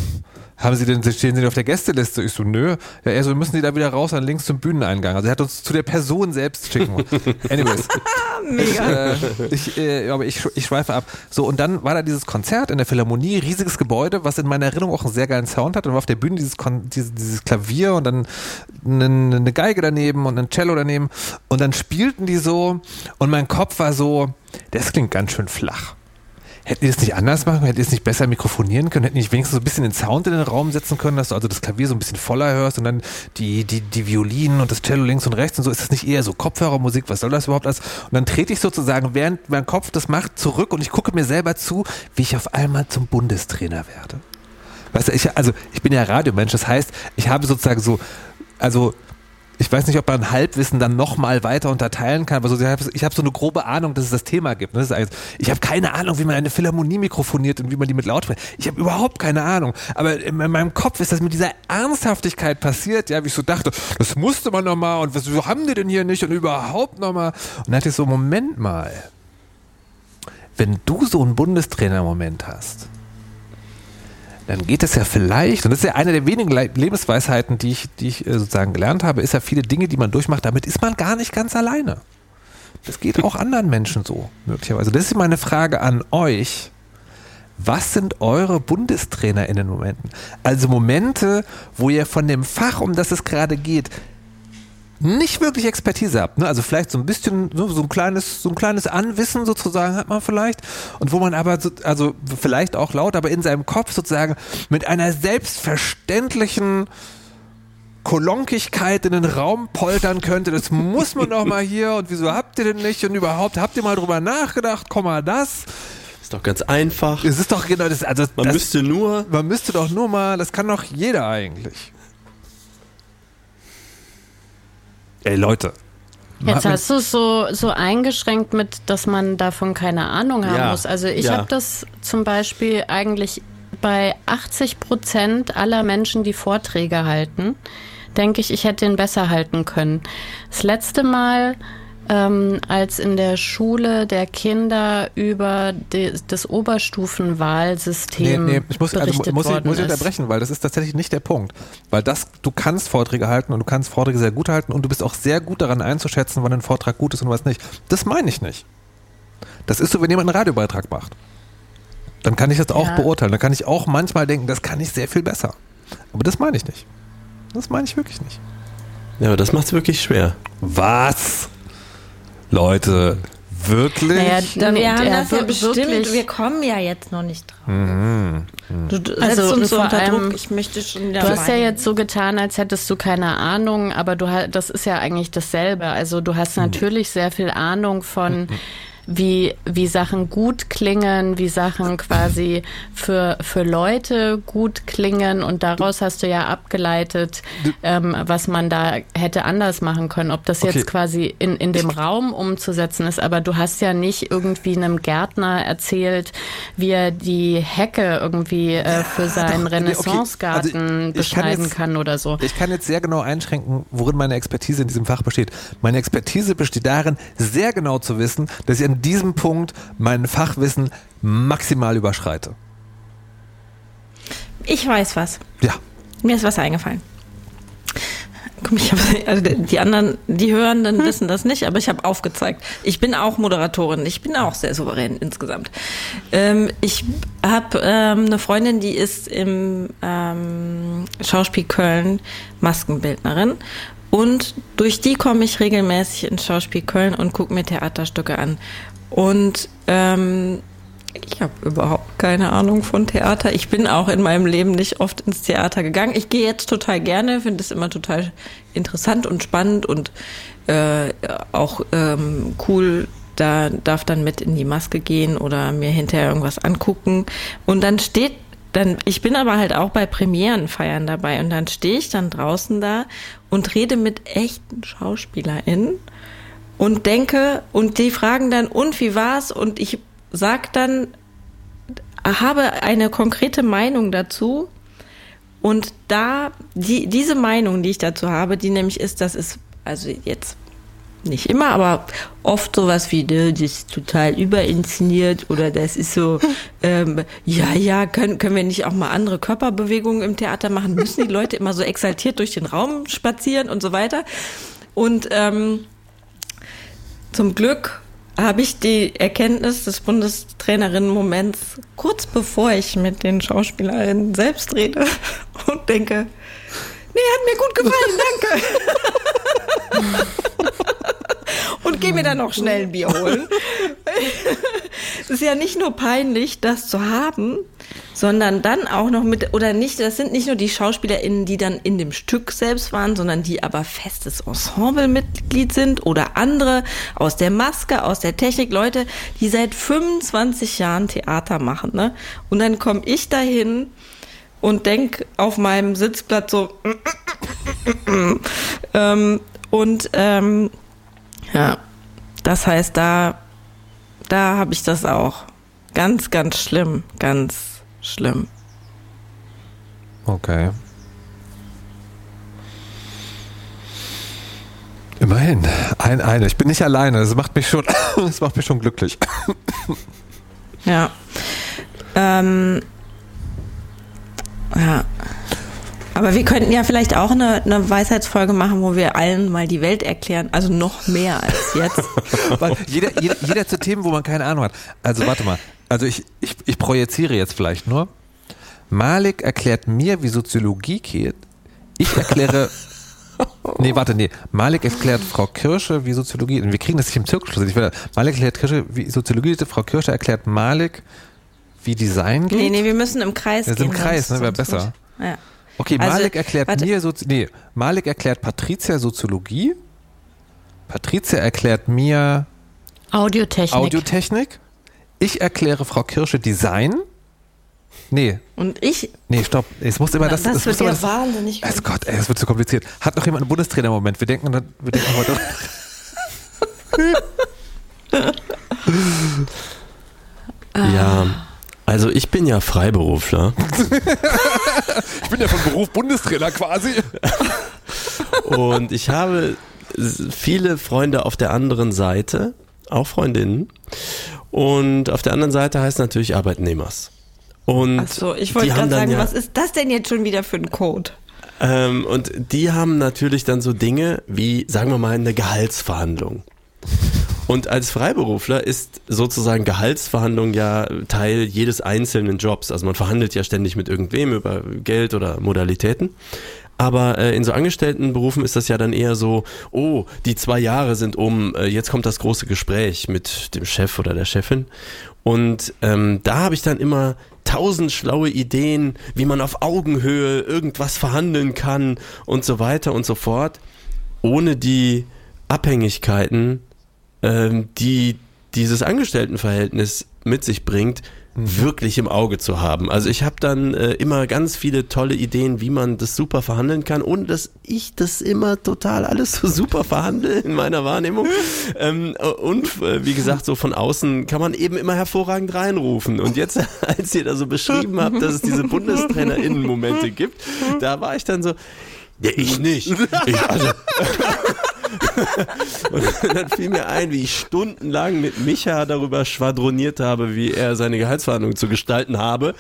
haben Sie denn, stehen Sie auf der Gästeliste? Ich so, nö. Ja, er so, müssen Sie da wieder raus an links zum Bühneneingang. Also er hat uns zu der Person selbst schicken. Anyways. Mega. Ich, äh, ich, aber ich, ich schweife ab. So, und dann war da dieses Konzert in der Philharmonie, riesiges Gebäude, was in meiner Erinnerung auch einen sehr geilen Sound hat. Und war auf der Bühne dieses, dieses, dieses Klavier und dann eine, eine Geige daneben und ein Cello daneben. Und dann spielten die so und mein Kopf war so, das klingt ganz schön flach. Hätten die das nicht anders machen können? Hätten die es nicht besser mikrofonieren können? Hätten die nicht wenigstens so ein bisschen den Sound in den Raum setzen können, dass du also das Klavier so ein bisschen voller hörst und dann die, die, die Violinen und das Cello links und rechts und so? Ist das nicht eher so Kopfhörermusik? Was soll das überhaupt alles? Und dann trete ich sozusagen, während mein Kopf das macht, zurück und ich gucke mir selber zu, wie ich auf einmal zum Bundestrainer werde. Weißt du, ich, also ich bin ja Radiomensch, das heißt, ich habe sozusagen so, also ich weiß nicht, ob man Halbwissen dann nochmal weiter unterteilen kann, aber so, ich habe so eine grobe Ahnung, dass es das Thema gibt. Das heißt, ich habe keine Ahnung, wie man eine Philharmonie mikrofoniert und wie man die mit Lautsprecher. Ich habe überhaupt keine Ahnung. Aber in meinem Kopf ist das mit dieser Ernsthaftigkeit passiert, ja, wie ich so dachte, das musste man nochmal und wieso haben die denn hier nicht und überhaupt nochmal. Und dann hatte ich so, Moment mal. Wenn du so einen Bundestrainer-Moment hast, dann geht es ja vielleicht, und das ist ja eine der wenigen Lebensweisheiten, die ich, die ich äh, sozusagen gelernt habe, ist ja viele Dinge, die man durchmacht, damit ist man gar nicht ganz alleine. Das geht auch anderen Menschen so, möglicherweise. Das ist meine Frage an euch. Was sind eure Bundestrainer in den Momenten? Also Momente, wo ihr von dem Fach, um das es gerade geht, nicht wirklich Expertise habt, ne? also vielleicht so ein bisschen, so, so, ein kleines, so ein kleines Anwissen sozusagen hat man vielleicht und wo man aber, so, also vielleicht auch laut, aber in seinem Kopf sozusagen mit einer selbstverständlichen Kolonkigkeit in den Raum poltern könnte, das muss man doch mal hier und wieso habt ihr denn nicht und überhaupt, habt ihr mal drüber nachgedacht, komm mal das. Ist doch ganz einfach. Es ist doch genau das, also man das, müsste nur. Man müsste doch nur mal, das kann doch jeder eigentlich. Ey Leute. Jetzt hast du es so, so eingeschränkt mit, dass man davon keine Ahnung haben ja, muss. Also ich ja. habe das zum Beispiel eigentlich bei 80 Prozent aller Menschen, die Vorträge halten, denke ich, ich hätte ihn besser halten können. Das letzte Mal ähm, als in der Schule der Kinder über die, das Oberstufenwahlsystem nee, nee, ich muss, also, muss, ich, muss ich unterbrechen, weil das ist tatsächlich nicht der Punkt. Weil das, du kannst Vorträge halten und du kannst Vorträge sehr gut halten und du bist auch sehr gut daran einzuschätzen, wann ein Vortrag gut ist und was nicht. Das meine ich nicht. Das ist so, wenn jemand einen Radiobeitrag macht. Dann kann ich das auch ja. beurteilen. Dann kann ich auch manchmal denken, das kann ich sehr viel besser. Aber das meine ich nicht. Das meine ich wirklich nicht. Ja, aber das macht es wirklich schwer. Was? Leute, Wirklich? Naja, dann, wir haben das ja bestimmt, wirklich. wir kommen ja jetzt noch nicht drauf. Mhm. Du, du also uns so unter Druck, ich möchte schon Du hast ja jetzt so getan, als hättest du keine Ahnung, aber du das ist ja eigentlich dasselbe. Also du hast natürlich sehr viel Ahnung von mhm wie, wie Sachen gut klingen, wie Sachen quasi für, für Leute gut klingen. Und daraus hast du ja abgeleitet, ähm, was man da hätte anders machen können. Ob das okay. jetzt quasi in, in dem Raum umzusetzen ist. Aber du hast ja nicht irgendwie einem Gärtner erzählt, wie er die Hecke irgendwie äh, für seinen Renaissancegarten okay. also beschneiden kann, kann oder so. Ich kann jetzt sehr genau einschränken, worin meine Expertise in diesem Fach besteht. Meine Expertise besteht darin, sehr genau zu wissen, dass ich an diesem Punkt mein Fachwissen maximal überschreite. Ich weiß was. Ja. Mir ist was eingefallen. Ich hab, also die anderen, die Hörenden hm. wissen das nicht, aber ich habe aufgezeigt. Ich bin auch Moderatorin. Ich bin auch sehr souverän insgesamt. Ähm, ich habe ähm, eine Freundin, die ist im ähm, Schauspiel Köln Maskenbildnerin und durch die komme ich regelmäßig ins Schauspiel Köln und gucke mir Theaterstücke an. Und ähm, ich habe überhaupt keine Ahnung von Theater. Ich bin auch in meinem Leben nicht oft ins Theater gegangen. Ich gehe jetzt total gerne, finde es immer total interessant und spannend und äh, auch ähm, cool. Da darf dann mit in die Maske gehen oder mir hinterher irgendwas angucken. Und dann steht dann, ich bin aber halt auch bei Premierenfeiern dabei und dann stehe ich dann draußen da und rede mit echten SchauspielerInnen und denke, und die fragen dann, und wie war's? Und ich sag dann habe eine konkrete Meinung dazu. Und da, die, diese Meinung, die ich dazu habe, die nämlich ist, dass es, also jetzt nicht immer, aber oft sowas wie, ne, das ist total überinszeniert oder das ist so, ähm, ja, ja, können, können wir nicht auch mal andere Körperbewegungen im Theater machen? Müssen die Leute immer so exaltiert durch den Raum spazieren und so weiter? Und ähm, zum Glück habe ich die Erkenntnis des Bundestrainerinnen-Moments kurz bevor ich mit den Schauspielerinnen selbst rede und denke, nee, hat mir gut gefallen, danke. und geh mir dann noch schnell ein Bier holen. es ist ja nicht nur peinlich, das zu haben, sondern dann auch noch mit, oder nicht, das sind nicht nur die SchauspielerInnen, die dann in dem Stück selbst waren, sondern die aber festes Ensemblemitglied sind oder andere aus der Maske, aus der Technik, Leute, die seit 25 Jahren Theater machen, ne? Und dann komme ich dahin und denk auf meinem Sitzplatz so, ähm, und, ähm, ja, das heißt, da, da habe ich das auch. Ganz, ganz schlimm, ganz schlimm. Okay. Immerhin, ein eine. Ich bin nicht alleine. Das macht mich schon, das macht mich schon glücklich. Ja. Ähm, ja. Aber wir könnten ja vielleicht auch eine, eine Weisheitsfolge machen, wo wir allen mal die Welt erklären. Also noch mehr als jetzt. Jeder, jeder, jeder zu Themen, wo man keine Ahnung hat. Also warte mal. Also ich, ich, ich projiziere jetzt vielleicht nur. Malik erklärt mir, wie Soziologie geht. Ich erkläre. Nee, warte, nee. Malik erklärt Frau Kirsche, wie Soziologie. Wir kriegen das nicht im Zirkelschluss. Ich will, Malik erklärt Kirsche, wie Soziologie geht. Frau Kirsche erklärt Malik, wie Design geht. Nee, nee, wir müssen im Kreis ist gehen. im Kreis, ne? Wäre besser. Ja. Okay, Also, Malik erklärt warte. mir Sozi nee, Malik erklärt Patricia Soziologie. Patricia erklärt mir Audiotechnik. Audiotechnik. Ich erkläre Frau Kirsche Design. Nee, Und ich, nee, stopp. Es muss immer das. das, es wird muss immer ja das, wahnsinnig Oh Gott, ey, das wird zu kompliziert. Hat noch jemand einen Bundestrainer-Moment? Wir denken, wir denken heute. Ja, also ich bin ja Freiberufler Ich bin ja von Beruf Bundestrainer quasi. und ich habe viele Freunde auf der anderen Seite, auch Freundinnen. Und auf der anderen Seite heißt natürlich Arbeitnehmers. Und Ach so, ich wollte gerade sagen, ja- was ist das denn jetzt schon wieder für ein Code? Ähm, und die haben natürlich dann so Dinge wie, sagen wir mal, eine Gehaltsverhandlung. Und als Freiberufler ist sozusagen Gehaltsverhandlung ja Teil jedes einzelnen Jobs. Also man verhandelt ja ständig mit irgendwem über Geld oder Modalitäten. Aber äh, in so Angestelltenberufen ist das ja dann eher so, oh, die zwei Jahre sind um, äh, jetzt kommt das große Gespräch mit dem Chef oder der Chefin. Und ähm, da habe ich dann immer tausend schlaue Ideen, wie man auf Augenhöhe irgendwas verhandeln kann und so weiter und so fort, ohne die Abhängigkeiten, ähm, die dieses Angestelltenverhältnis mit sich bringt, wirklich im Auge zu haben. Also ich habe dann äh, immer ganz viele tolle Ideen, wie man das super verhandeln kann, ohne dass ich das immer total alles so super verhandle in meiner Wahrnehmung. ähm, und äh, wie gesagt, so von außen kann man eben immer hervorragend reinrufen. Und jetzt, als ihr da so beschrieben habt, dass es diese BundestrainerInnen-Momente gibt, da war ich dann so, ja, ich nicht. Ich, also, und dann fiel mir ein, wie ich stundenlang mit Micha darüber schwadroniert habe, wie er seine Gehaltsverhandlungen zu gestalten habe.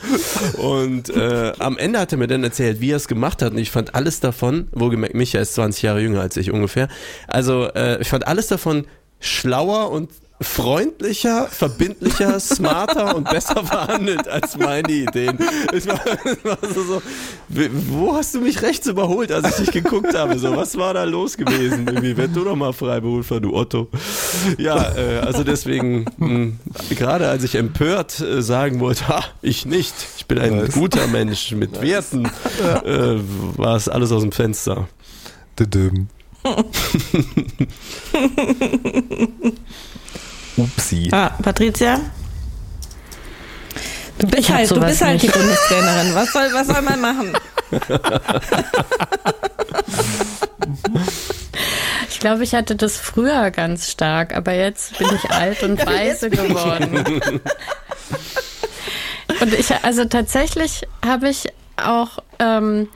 Und äh, am Ende hat er mir dann erzählt, wie er es gemacht hat. Und ich fand alles davon, wohlgemerkt, Micha ist 20 Jahre jünger als ich ungefähr. Also äh, ich fand alles davon schlauer und freundlicher, verbindlicher, smarter und besser verhandelt als meine Ideen. Es war, es war so, so, wo hast du mich rechts überholt, als ich dich geguckt habe? So, was war da los gewesen? Irgendwie, werd du doch mal Freiberufler, du Otto. Ja, äh, also deswegen, mh, gerade als ich empört äh, sagen wollte, ha, ich nicht, ich bin ein Nice. guter Mensch mit Werten, äh, war es alles aus dem Fenster. Düdüm. Upsi. Ah, Patricia? Du bist halt, du bist halt die. Bundestrainerin. Was soll, was soll man machen? Ich glaube, ich hatte das früher ganz stark, aber jetzt bin ich alt und weise geworden. Und Und ich, also tatsächlich habe ich auch, ähm,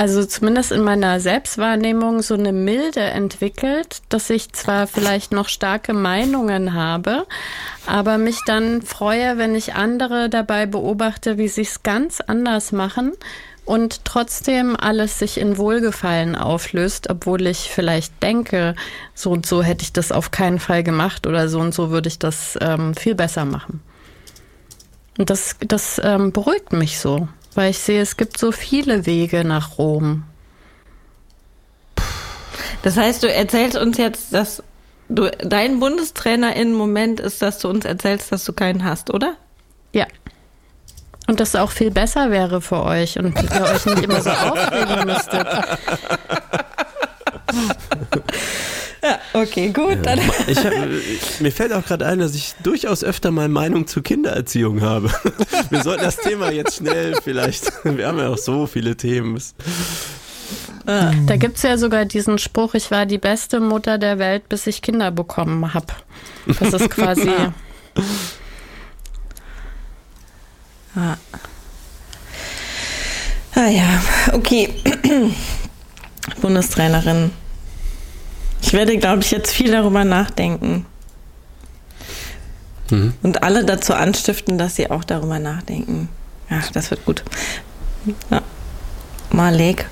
also zumindest in meiner Selbstwahrnehmung so eine Milde entwickelt, dass ich zwar vielleicht noch starke Meinungen habe, aber mich dann freue, wenn ich andere dabei beobachte, wie sie es ganz anders machen und trotzdem alles sich in Wohlgefallen auflöst, obwohl ich vielleicht denke, so und so hätte ich das auf keinen Fall gemacht oder so und so würde ich das ähm, viel besser machen. Und das, das ähm, beruhigt mich so weil ich sehe, es gibt so viele Wege nach Rom. Das heißt, du erzählst uns jetzt, dass du dein Bundestrainer im Moment ist, dass du uns erzählst, dass du keinen hast, oder? Ja. Und dass es auch viel besser wäre für euch und ihr euch nicht immer so aufregen müsstet. Ja, okay, gut. Ja. Ich hab, mir fällt auch gerade ein, dass ich durchaus öfter mal Meinung zur Kindererziehung habe. Wir sollten das Thema jetzt schnell vielleicht, wir haben ja auch so viele Themen. Ah. Da gibt es ja sogar diesen Spruch, ich war die beste Mutter der Welt, bis ich Kinder bekommen habe. Das ist quasi... ah. ah ja, okay. Bundestrainerin ich werde, glaube ich, jetzt viel darüber nachdenken. Mhm. Und alle dazu anstiften, dass sie auch darüber nachdenken. Ja, das wird gut. Ja. Malek,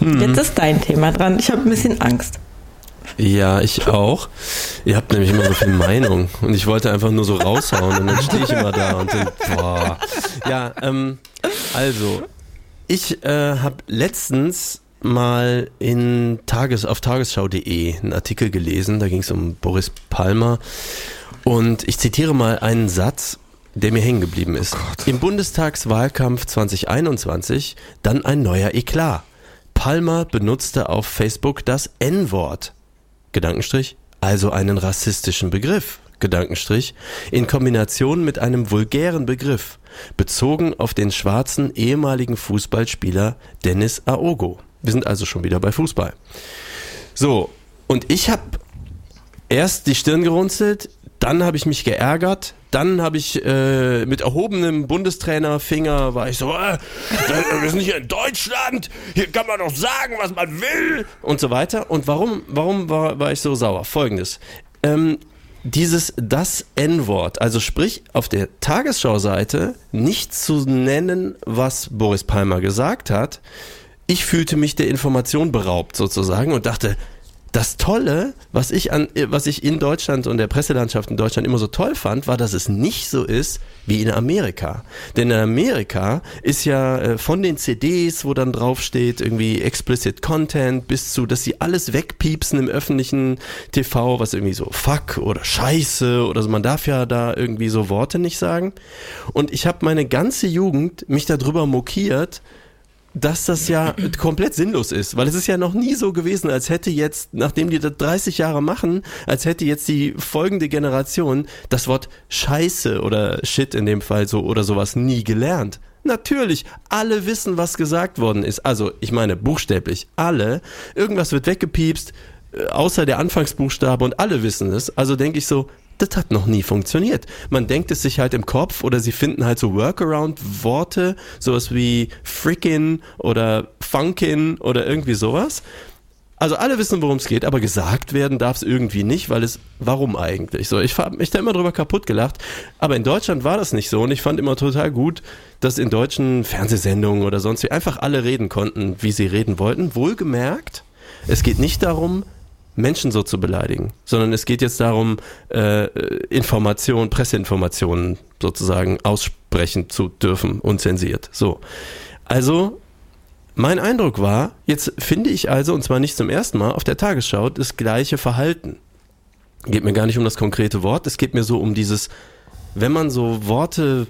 mhm. jetzt ist dein Thema dran. Ich habe ein bisschen Angst. Ja, ich auch. Ihr habt nämlich immer so viel Meinung und ich wollte einfach nur so raushauen und dann stehe ich immer da und denke, boah. Ja, ähm, also, ich äh, habe letztens mal in Tages, auf tagesschau.de einen Artikel gelesen, da ging es um Boris Palmer. Und ich zitiere mal einen Satz, der mir hängen geblieben ist. Oh Im Bundestagswahlkampf 2021 dann ein neuer Eklat. Palmer benutzte auf Facebook das N-Wort. Gedankenstrich, also einen rassistischen Begriff. Gedankenstrich, in Kombination mit einem vulgären Begriff, bezogen auf den schwarzen ehemaligen Fußballspieler Dennis Aogo. Wir sind also schon wieder bei Fußball. So, und ich habe erst die Stirn gerunzelt, dann habe ich mich geärgert, dann habe ich äh, mit erhobenem Bundestrainerfinger war ich so, äh, wir sind hier in Deutschland, hier kann man doch sagen, was man will und so weiter. Und warum, warum war, war ich so sauer? Folgendes. Ähm, dieses das N-Wort, also sprich auf der Tagesschau-Seite nicht zu nennen, was Boris Palmer gesagt hat, ich fühlte mich der Information beraubt sozusagen und dachte, das Tolle, was ich an, was ich in Deutschland und der Presselandschaft in Deutschland immer so toll fand, war, dass es nicht so ist wie in Amerika. Denn in Amerika ist ja äh, von den CDs, wo dann draufsteht, irgendwie explicit Content, bis zu, dass sie alles wegpiepsen im öffentlichen TV, was irgendwie so fuck oder scheiße oder so. Man darf ja da irgendwie so Worte nicht sagen. Und ich habe meine ganze Jugend mich darüber mokiert, dass das ja komplett sinnlos ist, weil es ist ja noch nie so gewesen, als hätte jetzt, nachdem die das 30 Jahre machen, als hätte jetzt die folgende Generation das Wort Scheiße oder Shit in dem Fall so oder sowas nie gelernt. Natürlich, alle wissen, was gesagt worden ist. Also, ich meine buchstäblich, alle. Irgendwas wird weggepiepst, äh, außer der Anfangsbuchstabe und alle wissen es. Also denke ich so, das hat noch nie funktioniert. Man denkt es sich halt im Kopf oder sie finden halt so Workaround-Worte, sowas wie frickin oder funkin oder irgendwie sowas. Also alle wissen, worum es geht, aber gesagt werden darf es irgendwie nicht, weil es, warum eigentlich? So, ich habe mich da immer drüber kaputt gelacht. Aber in Deutschland war das nicht so und ich fand immer total gut, dass in deutschen Fernsehsendungen oder sonst wie einfach alle reden konnten, wie sie reden wollten. Wohlgemerkt, es geht nicht darum, Menschen so zu beleidigen, sondern es geht jetzt darum, äh, Informationen, Presseinformationen sozusagen aussprechen zu dürfen, unzensiert. So. Also, mein Eindruck war, jetzt finde ich also, und zwar nicht zum ersten Mal, auf der Tagesschau das gleiche Verhalten. Geht mir gar nicht um das konkrete Wort, es geht mir so um dieses, wenn man so Worte,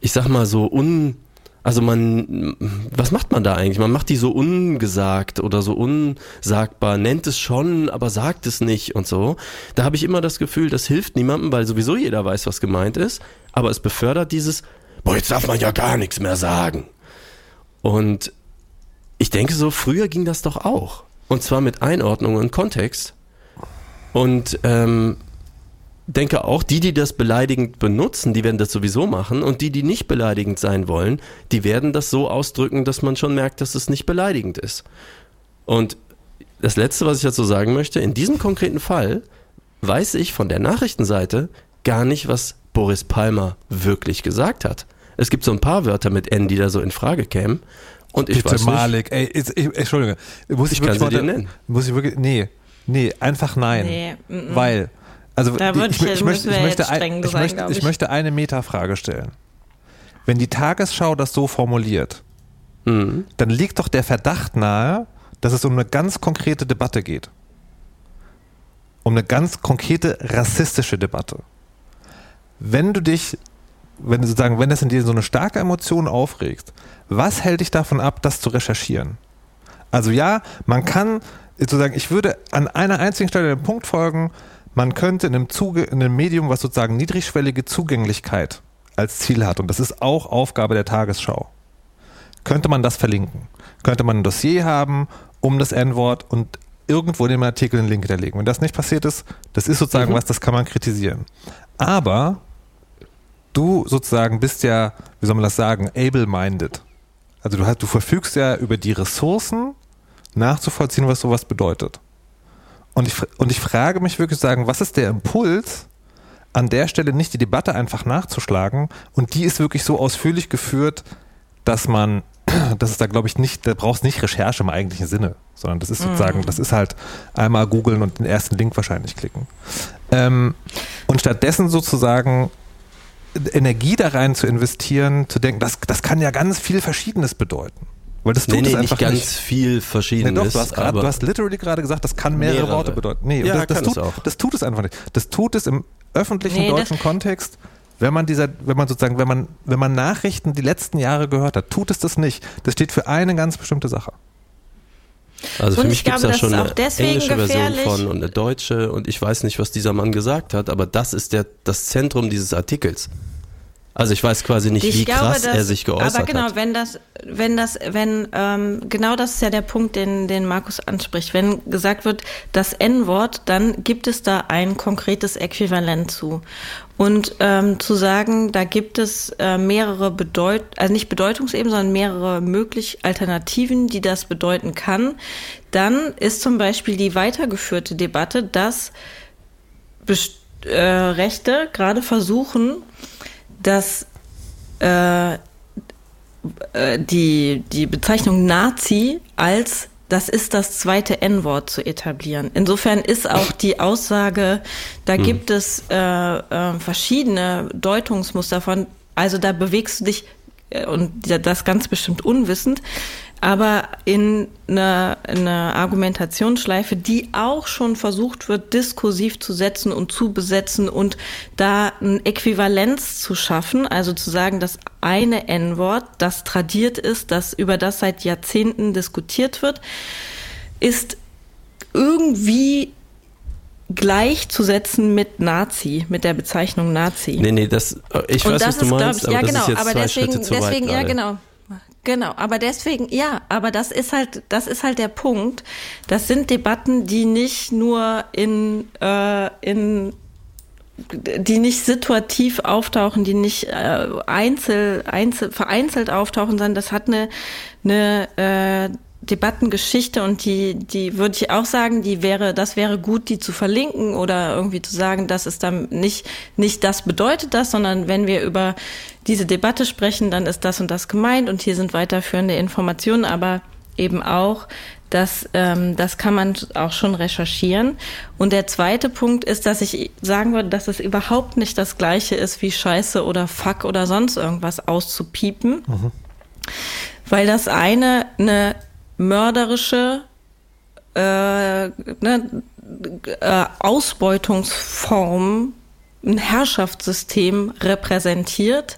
ich sag mal so un, also man, was macht man da eigentlich? Man macht die so ungesagt oder so unsagbar, nennt es schon, aber sagt es nicht und so. Da habe ich immer das Gefühl, das hilft niemandem, weil sowieso jeder weiß, was gemeint ist, aber es befördert dieses, boah, jetzt darf man ja gar nichts mehr sagen. Und ich denke so, früher ging das doch auch. Und zwar mit Einordnung und Kontext. Und ähm, denke auch, die, die das beleidigend benutzen, die werden das sowieso machen und die, die nicht beleidigend sein wollen, die werden das so ausdrücken, dass man schon merkt, dass es nicht beleidigend ist. Und das Letzte, was ich dazu sagen möchte, in diesem konkreten Fall weiß ich von der Nachrichtenseite gar nicht, was Boris Palmer wirklich gesagt hat. Es gibt so ein paar Wörter mit N, die da so in Frage kämen. Und ich Bitte weiß Malik, ey, ich, ich, Entschuldige, muss Ich ich, wirklich kann sie mal- dir nennen. Muss ich wirklich, nee, nee, einfach nein. Nee, mm, mm. Weil, also Da die- ich- ich, möchte, ich, möchte, ein, ich, sein, möchte, ich ich. möchte eine Metafrage stellen. Wenn die Tagesschau das so formuliert. Mhm. dann liegt doch der Verdacht nahe, dass es um eine ganz konkrete Debatte geht. Um eine ganz konkrete rassistische Debatte. Wenn du dich, wenn du sozusagen, wenn das in dir so eine starke Emotion aufregt, was hält dich davon ab, das zu recherchieren? Also ja, man kann sozusagen, ich würde an einer einzigen Stelle den Punkt folgen, man könnte in einem, Zuge, in einem Medium, was sozusagen niedrigschwellige Zugänglichkeit als Ziel hat, und das ist auch Aufgabe der Tagesschau, könnte man das verlinken. Könnte man ein Dossier haben um das N-Wort und irgendwo in dem Artikel einen Link hinterlegen. Wenn das nicht passiert ist, das ist sozusagen was, das kann man kritisieren. Aber du sozusagen bist ja, wie soll man das sagen, able-minded. Also du, hast, du verfügst ja über die Ressourcen, nachzuvollziehen, was sowas bedeutet. Und ich, und ich frage mich wirklich sagen, was ist der Impuls, an der Stelle nicht die Debatte einfach nachzuschlagen? Und die ist wirklich so ausführlich geführt, dass man, das ist da glaube ich nicht, da brauchst nicht Recherche im eigentlichen Sinne, sondern das ist sozusagen, das ist halt einmal googeln und den ersten Link wahrscheinlich klicken. Ähm, und stattdessen sozusagen Energie da rein zu investieren, zu denken, das, das kann ja ganz viel Verschiedenes bedeuten. Weil das tut Nee, nee, es nicht einfach ganz nicht. viel Nee, Verschiedenes. doch, du hast, grad, aber du hast literally gerade gesagt, das kann mehrere, Mehrere. Worte bedeuten. Nee, Ja, das, das, tut, es auch. das tut es einfach nicht. Das tut es im öffentlichen Nee, deutschen Kontext, wenn man dieser, wenn man sozusagen, wenn man, wenn man Nachrichten die letzten Jahre gehört hat, tut es das nicht. Das steht für eine ganz bestimmte Sache. Also für Und mich ich gibt es glaube, da schon das ist eine auch deswegen englische Version von und eine deutsche und ich weiß nicht, was dieser Mann gesagt hat, aber das ist der, das Zentrum dieses Artikels. Also ich weiß quasi nicht, Ich wie glaube, krass dass, er sich geäußert Aber genau, hat. wenn das, wenn das, wenn, ähm, genau das ist ja der Punkt, den, den Markus anspricht. Wenn gesagt wird, das N-Wort, dann gibt es da ein konkretes Äquivalent zu. Und ähm, zu sagen, da gibt es äh, mehrere Bedeut also nicht Bedeutungsebenen, sondern mehrere möglich Alternativen, die das bedeuten kann, dann ist zum Beispiel die weitergeführte Debatte, dass Best äh, Rechte gerade versuchen, dass äh, äh, die, die Bezeichnung Nazi als das ist das zweite N-Wort zu etablieren. Insofern ist auch die Aussage, da gibt es äh, äh, verschiedene Deutungsmuster von, also da bewegst du dich äh, und das ganz bestimmt unwissend, aber in einer eine Argumentationsschleife, die auch schon versucht wird, diskursiv zu setzen und zu besetzen und da ein Äquivalenz zu schaffen, also zu sagen, das eine N-Wort, das tradiert ist, das über das seit Jahrzehnten diskutiert wird, ist irgendwie gleichzusetzen mit Nazi, mit der Bezeichnung Nazi. Nee, nee, das, ich weiß, das was du ist, meinst, ich, aber ja, das genau, ist jetzt aber zwei deswegen, Schritte zu deswegen, weit ja, gerade. genau. Genau, aber deswegen, ja, aber das ist halt, das ist halt der Punkt. Das sind Debatten, die nicht nur in, äh, in die nicht situativ auftauchen, die nicht äh, einzel, einzel, vereinzelt auftauchen, sondern das hat eine, eine äh, Debattengeschichte und die, die würde ich auch sagen, die wäre, das wäre gut, die zu verlinken oder irgendwie zu sagen, das ist dann nicht, nicht das bedeutet das, sondern wenn wir über diese Debatte sprechen, dann ist das und das gemeint und hier sind weiterführende Informationen, aber eben auch, das, ähm, das kann man auch schon recherchieren. Und der zweite Punkt ist, dass ich sagen würde, dass es überhaupt nicht das gleiche ist wie Scheiße oder Fuck oder sonst irgendwas auszupiepen. Weil das eine eine mörderische äh, ne, äh, Ausbeutungsform, ein Herrschaftssystem repräsentiert,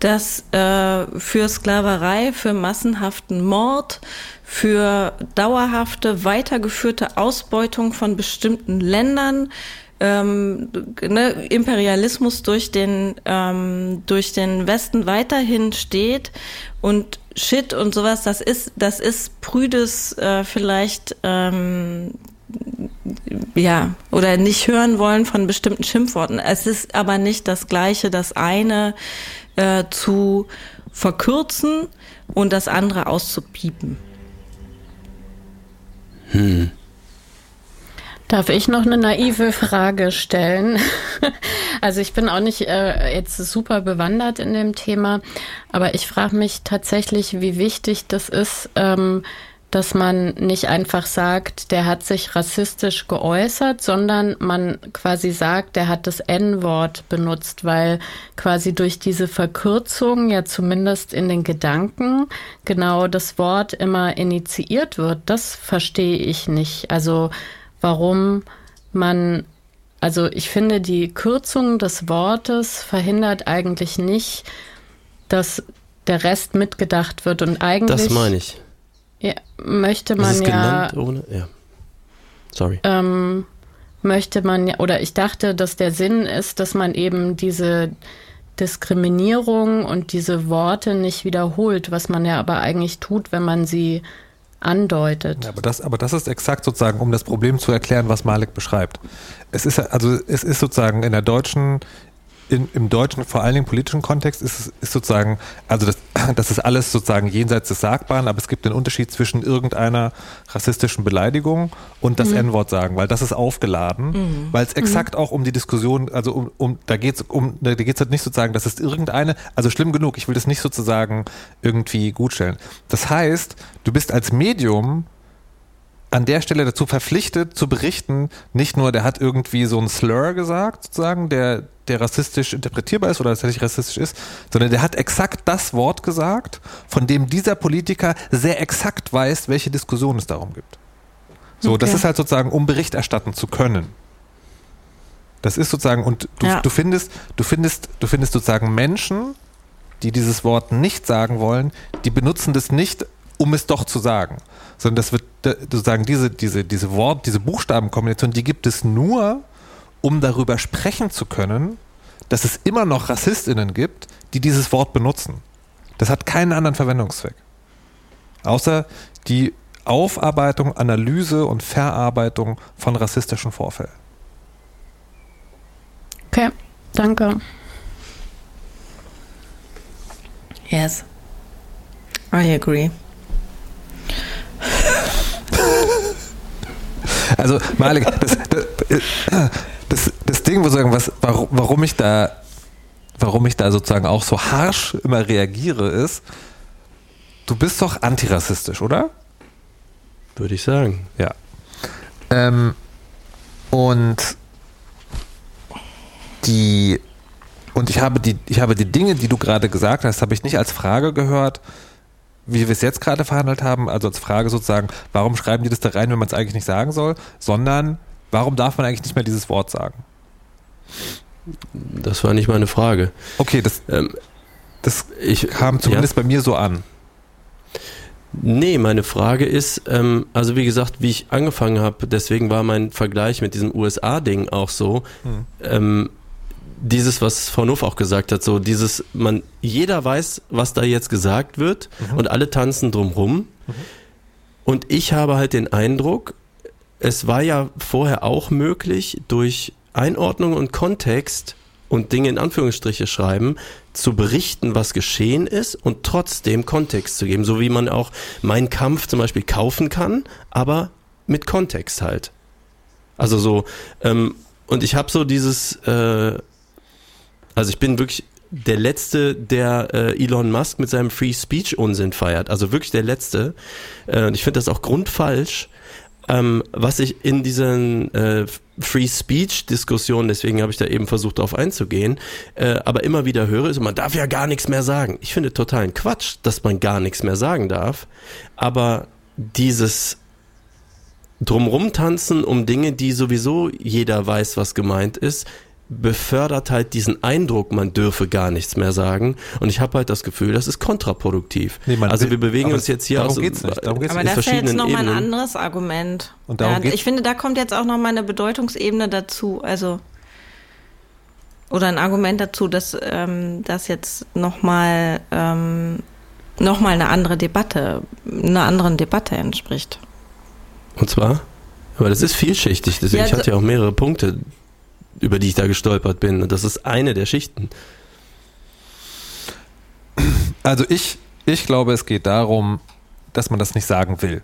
das äh, für Sklaverei, für massenhaften Mord, für dauerhafte, weitergeführte Ausbeutung von bestimmten Ländern, ähm, ne, Imperialismus durch den, ähm, durch den Westen weiterhin steht und Shit und sowas, das ist, das ist prüdes, äh, vielleicht ähm, ja, oder nicht hören wollen von bestimmten Schimpfworten. Es ist aber nicht das Gleiche, das eine äh, zu verkürzen und das andere auszupiepen. Hm. Darf ich noch eine naive Frage stellen? Also ich bin auch nicht äh, jetzt super bewandert in dem Thema, aber ich frage mich tatsächlich, wie wichtig das ist, ähm, dass man nicht einfach sagt, der hat sich rassistisch geäußert, sondern man quasi sagt, der hat das N-Wort benutzt, weil quasi durch diese Verkürzung ja zumindest in den Gedanken genau das Wort immer initiiert wird. Das verstehe ich nicht. Also warum man, also ich finde, die Kürzung des Wortes verhindert eigentlich nicht, dass der Rest mitgedacht wird und eigentlich. Das meine ich ja, möchte man ist es ja. Ohne? Ja. Sorry. Ähm, möchte man ja, oder ich dachte, dass der Sinn ist, dass man eben diese Diskriminierung und diese Worte nicht wiederholt, was man ja aber eigentlich tut, wenn man sie andeutet. Ja, aber, das, aber das ist exakt sozusagen, um das Problem zu erklären, was Malik beschreibt. Es ist also es ist sozusagen in der deutschen in, im deutschen, vor allen Dingen politischen Kontext ist, ist sozusagen, also das, das ist alles sozusagen jenseits des Sagbaren, aber es gibt einen Unterschied zwischen irgendeiner rassistischen Beleidigung und das mhm. N-Wort sagen, weil das ist aufgeladen, mhm. weil es exakt mhm. auch um die Diskussion, also um, um da geht es um, da geht's halt nicht sozusagen, das ist irgendeine, also schlimm genug, ich will das nicht sozusagen irgendwie gutstellen. Das heißt, du bist als Medium an der Stelle dazu verpflichtet zu berichten, nicht nur, der hat irgendwie so einen Slur gesagt, sozusagen, der, der rassistisch interpretierbar ist oder tatsächlich rassistisch ist, sondern der hat exakt das Wort gesagt, von dem dieser Politiker sehr exakt weiß, welche Diskussion es darum gibt. So, okay. das ist halt sozusagen, um Bericht erstatten zu können. Das ist sozusagen, und du, ja. du findest, du findest, du findest sozusagen Menschen, die dieses Wort nicht sagen wollen, die benutzen das nicht, um es doch zu sagen sondern das wird sozusagen diese, diese, diese Wort, diese Buchstabenkombination, die gibt es nur, um darüber sprechen zu können, dass es immer noch RassistInnen gibt, die dieses Wort benutzen. Das hat keinen anderen Verwendungszweck. Außer die Aufarbeitung, Analyse und Verarbeitung von rassistischen Vorfällen. Okay, danke. Yes, I agree. Also, Malik, das, das, das, das Ding, wo sagen, was, warum ich da, warum ich da sozusagen auch so harsch immer reagiere, ist, du bist doch antirassistisch, oder? Würde ich sagen. Ja. Ähm, und die und ich habe die, ich habe die Dinge, die du gerade gesagt hast, habe ich nicht als Frage gehört, wie wir es jetzt gerade verhandelt haben, also als Frage sozusagen, warum schreiben die das da rein, wenn man es eigentlich nicht sagen soll, sondern warum darf man eigentlich nicht mehr dieses Wort sagen? Das war nicht meine Frage. Okay, das, ähm, das ich, kam zumindest ja. bei mir so an. Nee, meine Frage ist, ähm, also wie gesagt, wie ich angefangen habe, deswegen war mein Vergleich mit diesem USA-Ding auch so. Hm. Ähm, dieses, was Frau Nuff auch gesagt hat, so dieses, man, jeder weiß, was da jetzt gesagt wird mhm. und alle tanzen drumrum. Mhm. Und ich habe halt den Eindruck, es war ja vorher auch möglich, durch Einordnung und Kontext und Dinge in Anführungsstriche schreiben, zu berichten, was geschehen ist und trotzdem Kontext zu geben, so wie man auch Mein Kampf zum Beispiel kaufen kann, aber mit Kontext halt. Also so, ähm, und ich habe so dieses, äh, also ich bin wirklich der Letzte, der äh, Elon Musk mit seinem Free Speech Unsinn feiert. Also wirklich der Letzte. Äh, und ich finde das auch grundfalsch. Ähm, was ich in diesen äh, Free Speech Diskussionen, deswegen habe ich da eben versucht darauf einzugehen, äh, aber immer wieder höre, ist, man darf ja gar nichts mehr sagen. Ich finde totalen Quatsch, dass man gar nichts mehr sagen darf. Aber dieses drumrum tanzen um Dinge, die sowieso jeder weiß, was gemeint ist, befördert halt diesen Eindruck, man dürfe gar nichts mehr sagen. Und ich habe halt das Gefühl, das ist kontraproduktiv. Nee, also wir bewegen uns jetzt hier aus geht's nicht. Darum geht's aber das ist jetzt nochmal ein anderes Argument. Und darum ja, ich finde, da kommt jetzt auch nochmal eine Bedeutungsebene dazu. Also oder ein Argument dazu, dass ähm, das jetzt nochmal ähm, noch eine andere Debatte, einer anderen Debatte entspricht. Und zwar? Aber das ist vielschichtig, deswegen ja, ich hatte ja auch mehrere Punkte, über die ich da gestolpert bin. Und das ist eine der Schichten. Also ich, ich glaube, es geht darum, dass man das nicht sagen will.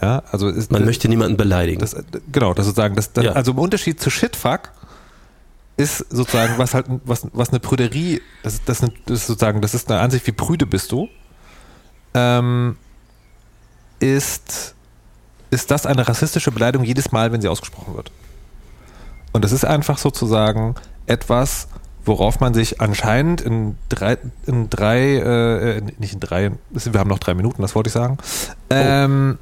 Ja, also ist, man möchte niemanden beleidigen. Das, genau, das sozusagen, das, das ja. also im Unterschied zu Shitfuck ist sozusagen was halt was was eine Prüderie, das, das, das ist sozusagen, das ist eine Ansicht, wie prüde bist du, ähm, ist ist das eine rassistische Beleidigung jedes Mal, wenn sie ausgesprochen wird. Und das ist einfach sozusagen etwas, worauf man sich anscheinend in drei, in drei, äh, nicht in drei, wir haben noch drei Minuten, das wollte ich sagen, ähm,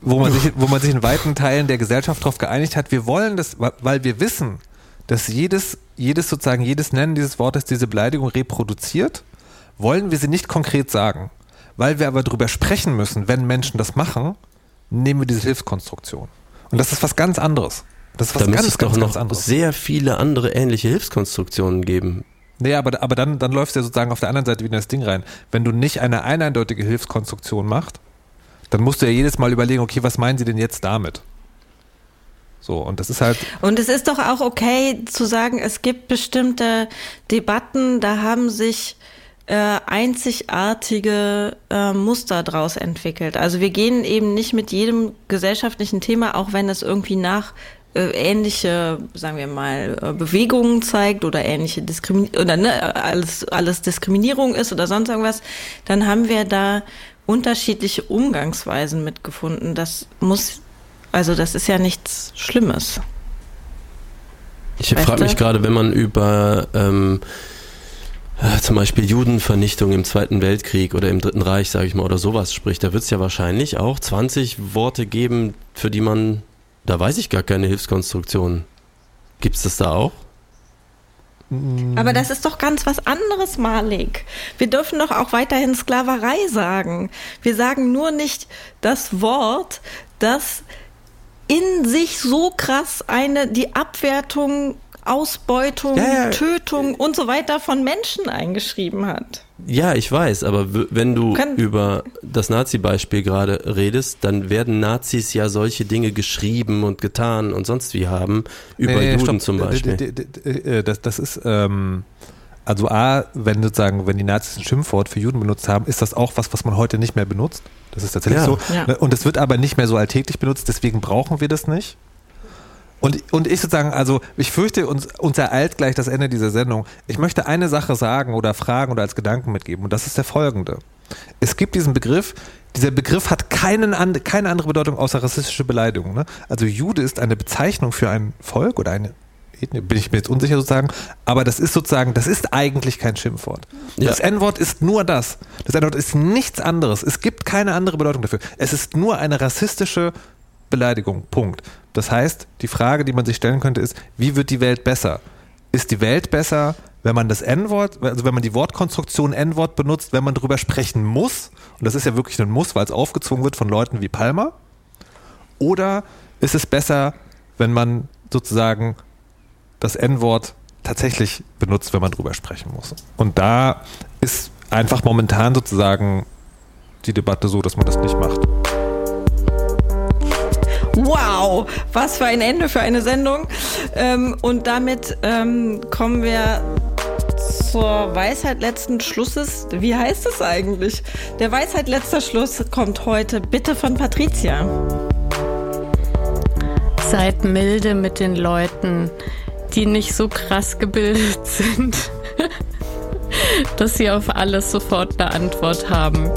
wo man sich, wo man sich in weiten Teilen der Gesellschaft darauf geeinigt hat, wir wollen das, weil wir wissen, dass jedes, jedes sozusagen, jedes Nennen dieses Wortes diese Beleidigung reproduziert, wollen wir sie nicht konkret sagen. Weil wir aber darüber sprechen müssen, wenn Menschen das machen, nehmen wir diese Hilfskonstruktion. Und das ist was ganz anderes. Das ist was da ganz, es ganz, doch noch anderes. sehr viele andere ähnliche Hilfskonstruktionen geben. Nee, aber, aber dann, dann läufst du ja sozusagen auf der anderen Seite wieder in das Ding rein. Wenn du nicht eine eindeutige Hilfskonstruktion machst, dann musst du ja jedes Mal überlegen, okay, was meinen sie denn jetzt damit? So, und das ist halt. Und es ist doch auch okay zu sagen, es gibt bestimmte Debatten, da haben sich äh, einzigartige äh, Muster draus entwickelt. Also wir gehen eben nicht mit jedem gesellschaftlichen Thema, auch wenn es irgendwie nach ähnliche, sagen wir mal, äh, Bewegungen zeigt oder ähnliche Diskriminierung oder ne, alles, alles Diskriminierung ist oder sonst irgendwas, dann haben wir da unterschiedliche Umgangsweisen mitgefunden. Das muss, also das ist ja nichts Schlimmes. Ich frage mich gerade, wenn man über ähm, äh, zum Beispiel Judenvernichtung im Zweiten Weltkrieg oder im Dritten Reich, sage ich mal, oder sowas spricht, da wird es ja wahrscheinlich auch 20 Worte geben, für die man, da weiß ich gar keine Hilfskonstruktion. Gibt es das da auch? Aber das ist doch ganz was anderes, Malik. Wir dürfen doch auch weiterhin Sklaverei sagen. Wir sagen nur nicht das Wort, das in sich so krass eine, die Abwertung Ausbeutung, ja, ja. Tötung und so weiter von Menschen eingeschrieben hat. Ja, ich weiß, aber wenn du Kann über das Nazi-Beispiel gerade redest, dann werden Nazis ja solche Dinge geschrieben und getan und sonst wie haben, über nee, Juden stopp. zum Beispiel. Äh, das, das ist, ähm, also A, wenn sozusagen, wenn die Nazis ein Schimpfwort für Juden benutzt haben, ist das auch was, was man heute nicht mehr benutzt. Das ist tatsächlich ja. so. Ja. Und es wird aber nicht mehr so alltäglich benutzt, deswegen brauchen wir das nicht. Und, und ich sozusagen, also ich fürchte, uns, uns ereilt gleich das Ende dieser Sendung. Ich möchte eine Sache sagen oder fragen oder als Gedanken mitgeben und das ist der folgende. Es gibt diesen Begriff, dieser Begriff hat keinen, keine andere Bedeutung außer rassistische Beleidigung. Ne? Also Jude ist eine Bezeichnung für ein Volk oder eine bin ich mir jetzt unsicher sozusagen, aber das ist sozusagen, das ist eigentlich kein Schimpfwort. Ja. Das N-Wort ist nur das. Das N-Wort ist nichts anderes. Es gibt keine andere Bedeutung dafür. Es ist nur eine rassistische Beleidigung. Punkt. Das heißt, die Frage, die man sich stellen könnte, ist, wie wird die Welt besser? Ist die Welt besser, wenn man das N-Wort, also wenn man die Wortkonstruktion N-Wort benutzt, wenn man darüber sprechen muss? Und das ist ja wirklich ein Muss, weil es aufgezwungen wird von Leuten wie Palmer. Oder ist es besser, wenn man sozusagen das N-Wort tatsächlich benutzt, wenn man drüber sprechen muss? Und da ist einfach momentan sozusagen die Debatte so, dass man das nicht macht. Wow, was für ein Ende für eine Sendung. Ähm, und damit ähm, kommen wir zur Weisheit letzten Schlusses. Wie heißt es eigentlich? Der Weisheit letzter Schluss kommt heute bitte von Patricia. Seid milde mit den Leuten, die nicht so krass gebildet sind, dass sie auf alles sofort eine Antwort haben.